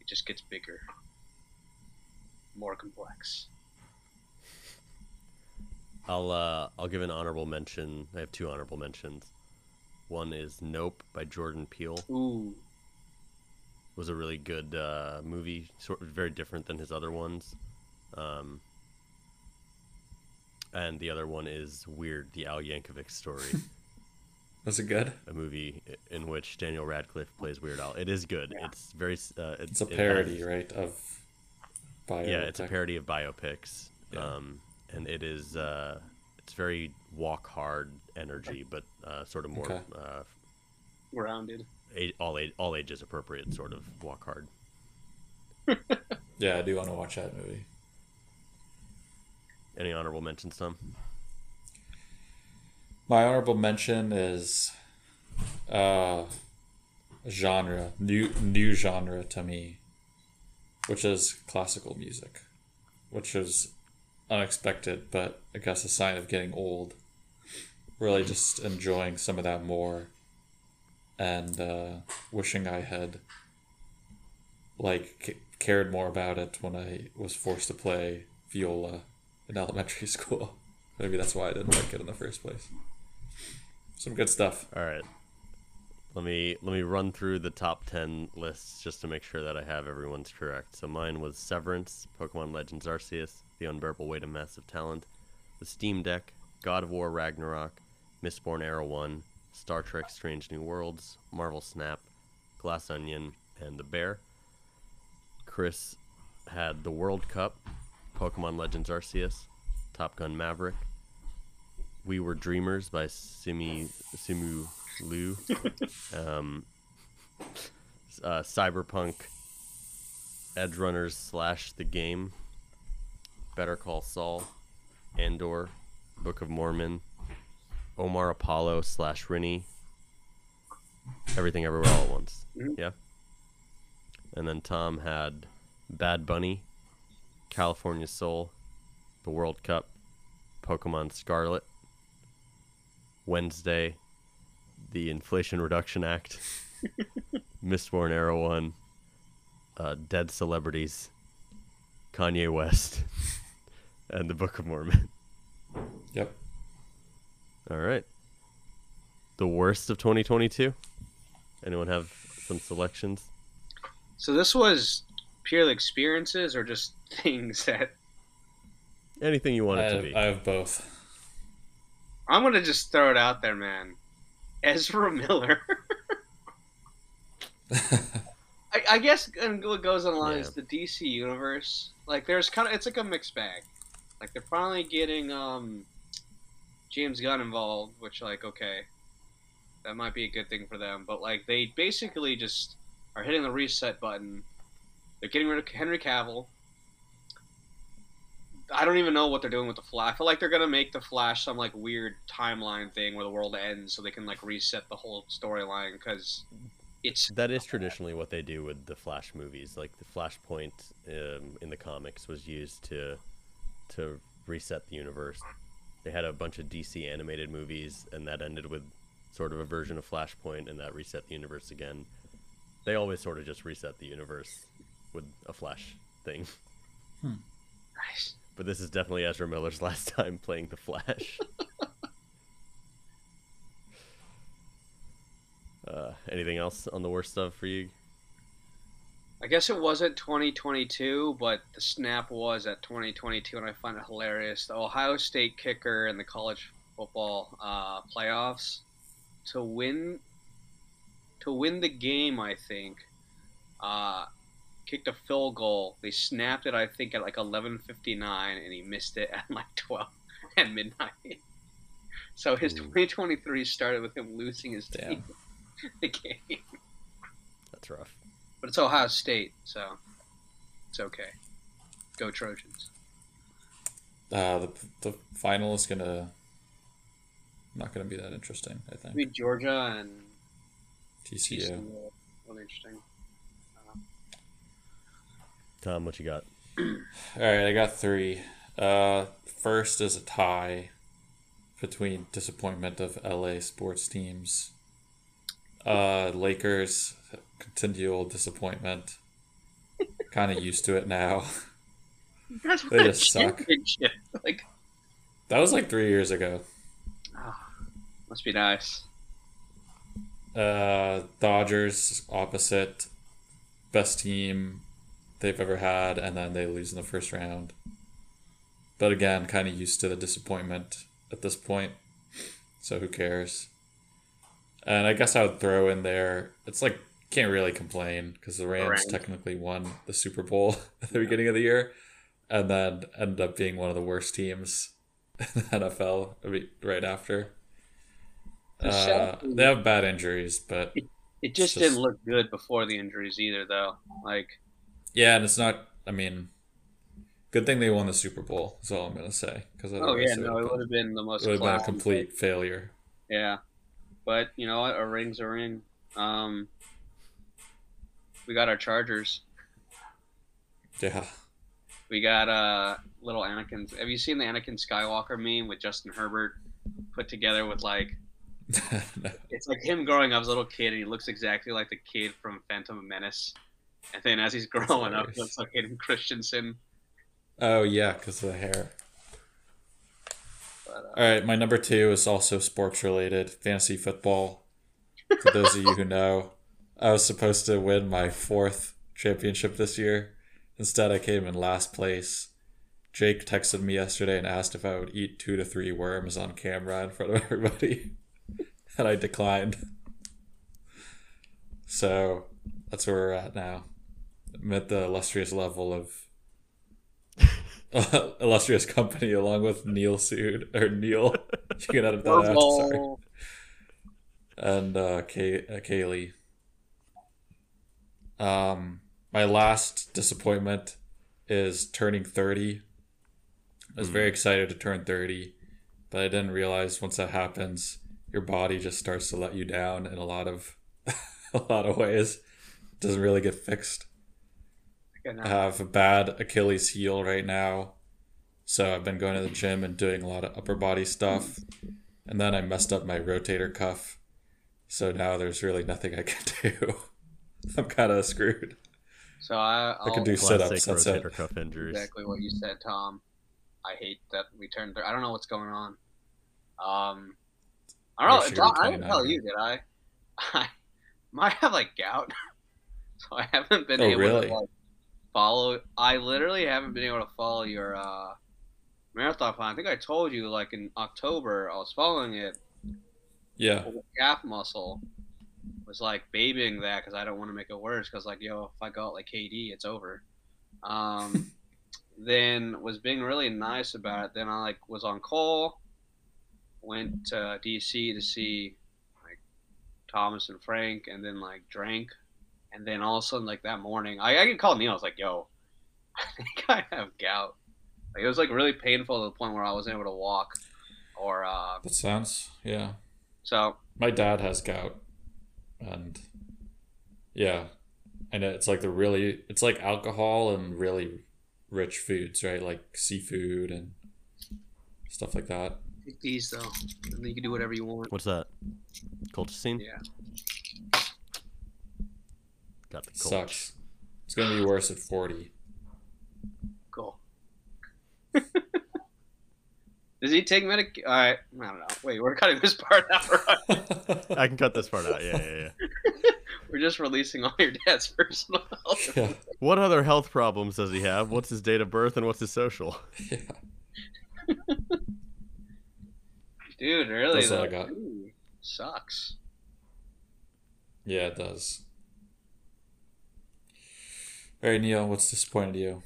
it just gets bigger, more complex. I'll uh, I'll give an honorable mention. I have two honorable mentions. One is Nope by Jordan Peele. Ooh, was a really good uh, movie, sort of very different than his other ones. Um, and the other one is Weird, the Al Yankovic story, Was it good? a movie in which Daniel Radcliffe plays Weird Al. It is good. Yeah. It's very. s- Uh, It's a it parody, has- right? Of bio. Yeah, it's a parody of biopics. Yeah. Um, and it is. Uh, it's very walk hard energy, but uh, sort of more Okay. uh, rounded. all age, all ages appropriate sort of walk hard. Yeah, I do want to watch that movie. Any honorable mentions, Tom? My honorable mention is uh a genre, new new genre to me, which is classical music, which is unexpected, but I guess a sign of getting old. Really just enjoying some of that more and uh, wishing I had like c- cared more about it when I was forced to play viola in elementary school. Maybe that's why I didn't like it in the first place. Some good stuff. All right. Let me let me run through the top ten lists just to make sure that I have everyone's correct. So mine was Severance, Pokemon Legends Arceus, The Unbearable Weight of Massive Talent, The Steam Deck, God of War Ragnarok, Mistborn Era One, Star Trek Strange New Worlds, Marvel Snap, Glass Onion, and The Bear. Chris had the World Cup, Pokemon Legends Arceus, Top Gun Maverick, We Were Dreamers by Simi Simu Liu, um, uh, Cyberpunk, Edgerunners slash the game, Better Call Saul, Andor, Book of Mormon, Omar Apollo slash Rini, Everything Everywhere All at Once. Mhm. Yeah. And then Tom had Bad Bunny, California Soul, the World Cup, Pokemon Scarlet, Wednesday, the Inflation Reduction Act, Mistborn Era One, uh, Dead Celebrities, Kanye West, and the Book of Mormon. Yep. All right. The worst of 2022? Anyone have some selections? So this was purely experiences or just things that Anything you want I it to have, be. I have both. I'm gonna just throw it out there, man. Ezra Miller. I, I guess and what goes on line Yeah. is the DC universe. Like there's kind of it's like a mixed bag. Like they're finally getting um James Gunn involved, which like okay, that might be a good thing for them. But like they basically just are hitting the reset button. They're getting rid of Henry Cavill. I don't even know what they're doing with the Flash. I feel like they're gonna make the Flash some like weird timeline thing where the world ends, so they can like reset the whole storyline because it's That is traditionally what they do with the Flash movies. Like the Flashpoint um, in the comics was used to to reset the universe. They had a bunch of DC animated movies, and that ended with sort of a version of Flashpoint, and that reset the universe again. They always sort of just reset the universe with a Flash thing. nice. But this is definitely Ezra Miller's last time playing the Flash. uh, anything else on the worst stuff for you? I guess it wasn't 2022, but the snap was at 2022, and I find it hilarious. The Ohio State kicker in the college football uh, playoffs to win to win the game, I think, uh, kicked a field goal. They snapped it, I think, at like 11:59, and he missed it at like 12 at midnight. So his Ooh. 2023 started with him losing his Damn. team the game. That's rough. But it's Ohio State, so it's okay. Go Trojans. Uh, the the final is gonna not going to be that interesting. I think Maybe Georgia and TCU. TCU. Really interesting. Tom, what you got? All right, I got three. Uh, first is a tie between disappointment of LA sports teams. Uh, Lakers continual disappointment. kind of used to it now. That's They just suck. Like, That was like three years ago. must be nice. Uh, Dodgers opposite, best team they've ever had, and then they lose in the first round. But again, kind of used to the disappointment at this point, so who cares? And I guess I would throw in there. It's like can't really complain because the Rams Rams. technically won the Super Bowl at the beginning of the year, and then ended up being one of the worst teams in the NFL I mean, right after. Uh, they have bad injuries, but It just just- didn't look good before the injuries either, though. Like, yeah, and it's not. I mean, good thing they won the Super Bowl. Is all I'm gonna say. Because oh yeah, no, it would have been the most it would have been a complete failure. Yeah, but you know what? A ring's a ring. Um, we got our Chargers. Yeah, We got uh little Anakin. Have you seen the Anakin Skywalker meme with Justin Herbert put together with like No. it's like him growing up as a little kid and he looks exactly like the kid from Phantom Menace. And then as he's growing up, he looks like Hayden Christensen. Oh yeah, because of the hair. But, uh, All right, my number two is also sports related, fantasy football. For those of you who know, I was supposed to win my fourth championship this year. Instead, I came in last place. Jake texted me yesterday and asked if I would eat two to three worms on camera in front of everybody, and I declined. So that's where we're at now. I'm the illustrious level of illustrious company along with Neil Sood or Neil. You can edit that out. Sorry. And uh, Kay- uh, Kaylee. Um, my last disappointment is turning thirty. I was very excited to turn thirty, but I didn't realize once that happens, your body just starts to let you down in a lot of a lot of ways. It doesn't really get fixed. Good I have a bad Achilles heel right now. So I've been going to the gym and doing a lot of upper body stuff. And then I messed up my rotator cuff. So now there's really nothing I can do. I'm kind of screwed. So I, I can I'll- do sit Classic ups. That's it. rotator cuff injuries. exactly what you said, Tom. I hate that we turned. Thir- I don't know what's going on. Um, I don't know. Tom, I didn't tell you, did I? I might have like gout, so I haven't been Oh, able really? to like follow. I literally haven't been able to follow your uh, marathon plan. I think I told you like in October I was following it. Yeah. calf muscle was like babying that because I don't want to make it worse. Because like, yo, if I go out like KD, it's over. Um, then was being really nice about it. Then I like was on call, went to DC to see like Thomas and Frank, and then like drank, and then all of a sudden like that morning, I I could call Neil. I was like, yo, I think I have gout. Like it was like really painful to the point where I wasn't able to walk, or uh, That sounds, yeah. so My dad has gout. And yeah. And it's like the really, it's like alcohol and really rich foods, right? Like seafood and stuff like that. Take these though, and then you can do whatever you want. What's that? Colchicine? Yeah. Got the colch. Sucks. It's going to be worse at 40. Cool. Does he take medic? All right, I don't know. Wait, we're cutting this part out. Right? I can cut this part out. Yeah, yeah, yeah. We're just releasing all your dad's personal health. yeah. What other health problems does he have? What's his date of birth and what's his social? yeah. Dude, really? That's all I got. ooh, sucks. Yeah, it does. All right, Neil, what's disappointed you?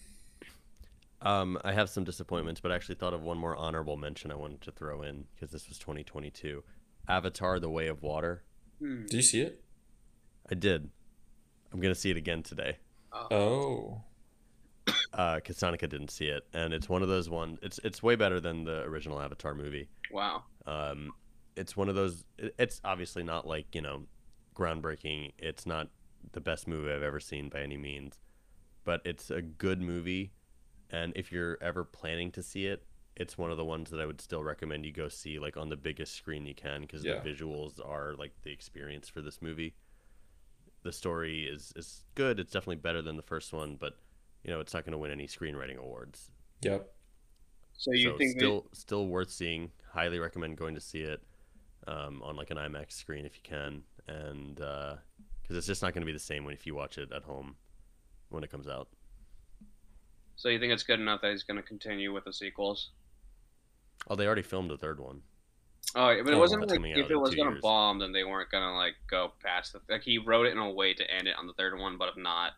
Um, I have some disappointments, but I actually thought of one more honorable mention I wanted to throw in because this was 2022. Avatar: The Way of Water. Hmm. Do you see it? I did. I'm gonna see it again today. Oh. Uh, cause Sonica didn't see it, and it's one of those ones. It's it's way better than the original Avatar movie. Wow. Um, it's one of those. it- It's obviously not like you know, groundbreaking. It's not the best movie I've ever seen by any means, but it's a good movie. And if you're ever planning to see it, it's one of the ones that I would still recommend you go see, like on the biggest screen you can, because Yeah. the visuals are like the experience for this movie. The story is is good. It's definitely better than the first one, but you know, it's not going to win any screenwriting awards. Yep. So you so think they- still still worth seeing. Highly recommend going to see it um, on like an IMAX screen if you can, and because it's just not going to be the same when if you watch it at home when it comes out. so you think it's good enough that he's going to continue with the sequels? Oh, they already filmed a third one. Oh, but it wasn't like if it was gonna bomb, then they weren't gonna like go past the like he wrote it in a way to end it on the third one, but if not,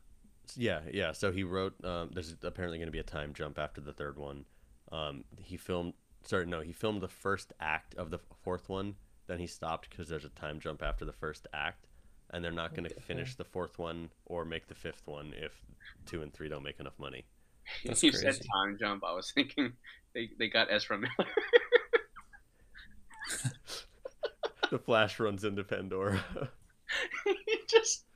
Yeah, yeah. So he wrote. Um, there's apparently going to be a time jump after the third one. Um, he filmed. Sorry, no, he filmed the first act of the fourth one. Then he stopped because there's a time jump after the first act, and they're not going to finish the fourth one or make the fifth one if two and three don't make enough money. That's you said time jump. I was thinking they, they got Ezra Miller. the Flash runs into Pandora. He just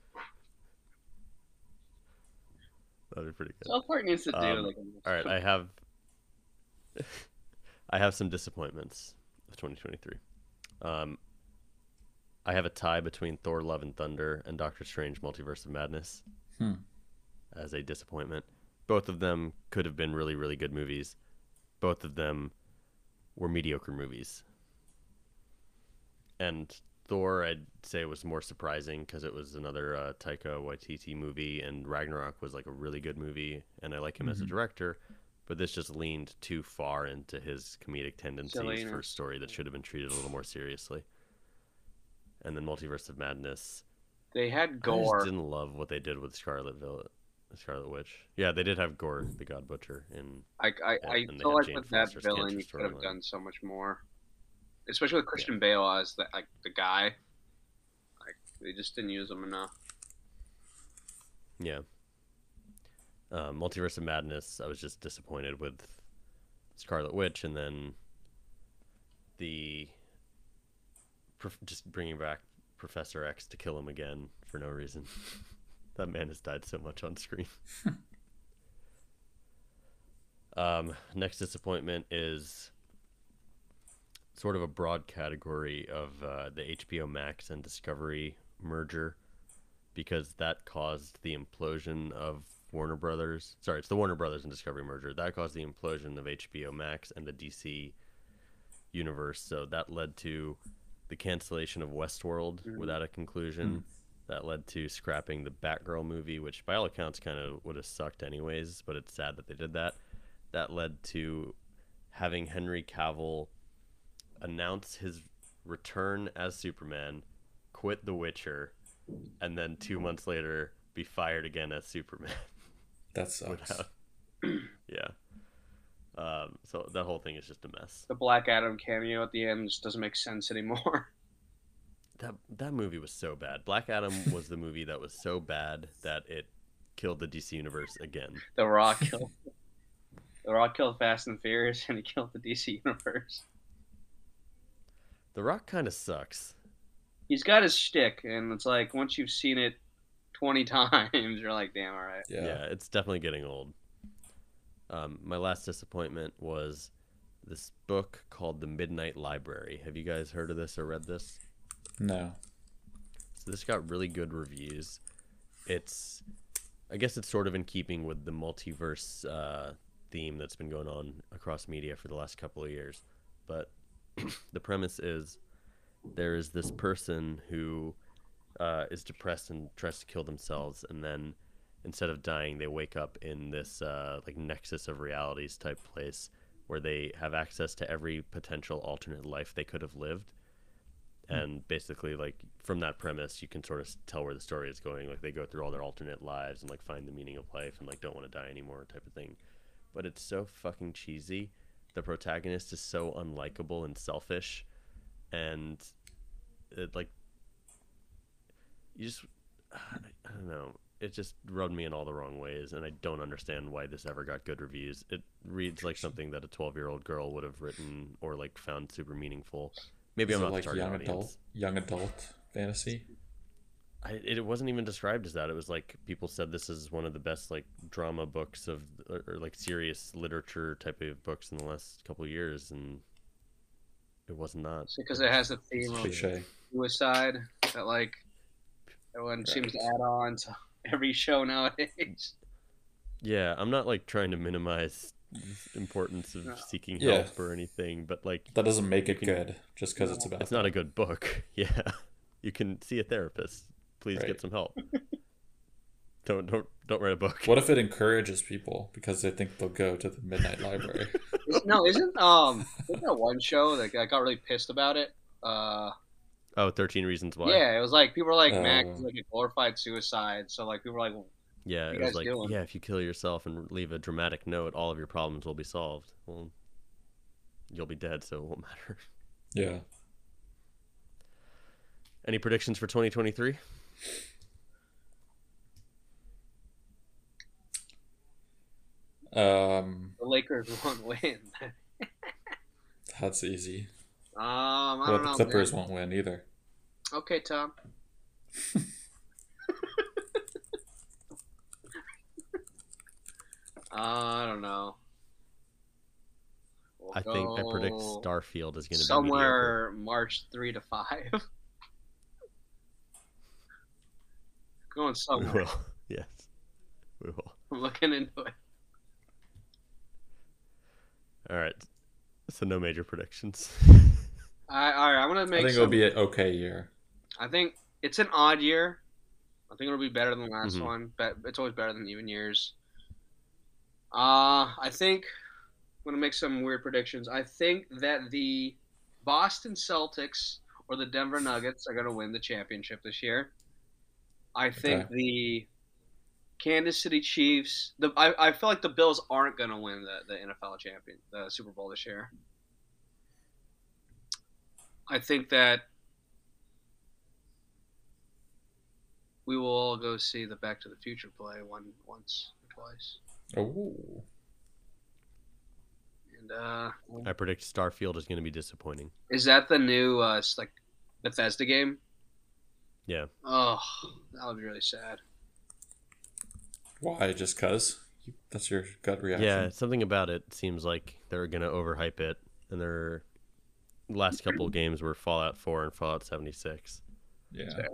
That'd be pretty good. South Park needs to do Um, like. All right, I have I have some disappointments of 2023. Um, I have a tie between Thor: Love and Thunder and Doctor Strange: Multiverse of Madness Hmm. as a disappointment. Both of them could have been really, really good movies. Both of them were mediocre movies. And Thor, I'd say, was more surprising because it was another uh, Taika Waititi movie, and Ragnarok was like a really good movie, and I like him as a Mhm. director. But this just leaned too far into his comedic tendencies for a story that should have been treated a little more seriously. And then Multiverse of Madness, They had gore. I just didn't love what they did with Scarlet Vil- Scarlet Witch. Yeah, they did have Gorr, the God Butcher, in I I, I and feel like Jane with that Foster's villain, you could have done so much more, especially with Christian Bale as the like the guy. Like they just didn't use him enough. yeah. Uh, Multiverse of Madness. I was just disappointed with Scarlet Witch, and then the prof- just bringing back Professor X to kill him again for no reason. that man has died so much on screen. um, next disappointment is sort of a broad category of uh, the HBO Max and Discovery merger because that caused the implosion of Warner Brothers. Sorry, it's the Warner Brothers and Discovery merger. That caused the implosion of HBO Max and the DC universe. So that led to the cancellation of Westworld Mhm. without a conclusion. That led to scrapping the Batgirl movie, which by all accounts kind of would have sucked anyways, but it's sad that they did that. That led to having Henry Cavill announce his return as Superman, quit The Witcher, and then two months later be fired again as Superman. That sucks. without, yeah. Um, so that whole thing is just a mess. The Black Adam cameo at the end just doesn't make sense anymore. That that movie was so bad. Black Adam was the movie that was so bad that it killed the DC universe again. The Rock killed. the Rock killed Fast and Furious, and he killed the DC universe. The Rock kind of sucks. He's got his shtick, and it's like once you've seen it twenty times, you're like, damn, all right. Yeah. Yeah, it's definitely getting old. Um, my last disappointment was this book called The Midnight Library. Have you guys heard of this or read this? No. So this got really good reviews. It's, I guess it's sort of in keeping with the multiverse uh, theme that's been going on across media for the last couple of years. But the premise is there is this person who uh, is depressed and tries to kill themselves, and then instead of dying, they wake up in this uh, like nexus of realities type place where they have access to every potential alternate life they could have lived. And basically like from that premise you can sort of tell where the story is going. Like they go through all their alternate lives and like find the meaning of life and like don't want to die anymore type of thing. But it's so fucking cheesy. The protagonist is so unlikable and selfish. And it like you just I I don't know it just rubbed me in all the wrong ways and I don't understand why this ever got good reviews it reads like something that a 12 year old girl would have written or like found super meaningful maybe Is I'm it not like the target young audience. adult, young adult fantasy. I, it wasn't even described as that. It was like people said this is one of the best like drama books of or, or like serious literature type of books in the last couple of years, and it was not. because it has a theme of Cliche. suicide that like everyone seems to add on to every show nowadays. Yeah, I'm not like trying to minimize the importance of No. seeking Yeah. help or anything, but like That doesn't make it can- good just because it's about. it's not a good book. Yeah, you can see a therapist. Please Right. get some help. don't don't don't write a book. What if it encourages people because they think they'll go to the midnight library? no, isn't um isn't that one show that I got really pissed about it? Uh, Oh, 13 Reasons Why. yeah, it was like people were like Mac Oh. like a glorified suicide. So like people were like, Yeah, it was like, doing? yeah, if you kill yourself and leave a dramatic note, all of your problems will be solved. Well, you'll be dead, so it won't matter. yeah. Any predictions for 2023? Um, the Lakers won't win. that's easy. Um, I Well, don't the know. Clippers man. won't win either. Okay, Tom. uh, I don't know. We'll I think I predict Starfield is going to be somewhere March three to five. Going We somewhere. will. Yes, we will. I'm looking into it. All right. So no major predictions. I, all right, I'm gonna I think some, it'll be an okay year. I think it's an odd year. I think it'll be better than the last Mhm. one, but it's always better than even years. Uh, I think I'm gonna make some weird predictions. I think that the Boston Celtics or the Denver Nuggets are gonna win the championship this year. I think Okay. the Kansas City Chiefs. The I, I feel like the Bills aren't gonna win the, the NFL champion the Super Bowl this year. I think that we will all go see the Back to the Future play one once or twice. Oh, And uh, I predict Starfield is going to be disappointing. is that the new uh, like Bethesda game? Yeah. Oh, that would be really sad. Why? Just cause? That's your gut reaction. Yeah, something about it seems like they're going to overhype it, and their last couple of games were Fallout 4 and Fallout 76. Yeah. Fair.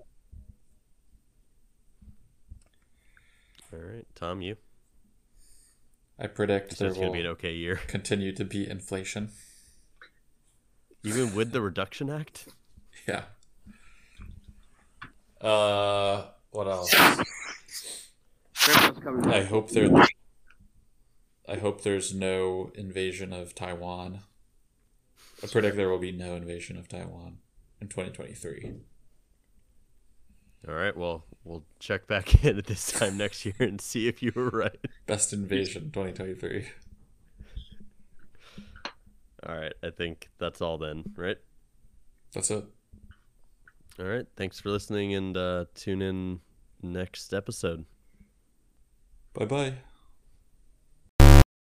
All right, Tom, you. I predict So there it's going will to be an okay year, continue to be inflation. even with the Reduction Act. Yeah. Uh, what else? Christmas coming. I hope there. I hope there's no invasion of Taiwan. I predict there will be no invasion of Taiwan in 2023. All right, well, we'll check back in at this time next year and see if you were right. Best invasion 2023. All right, I think that's all then, right? That's it. All right, thanks for listening and uh, tune in next episode. Bye bye.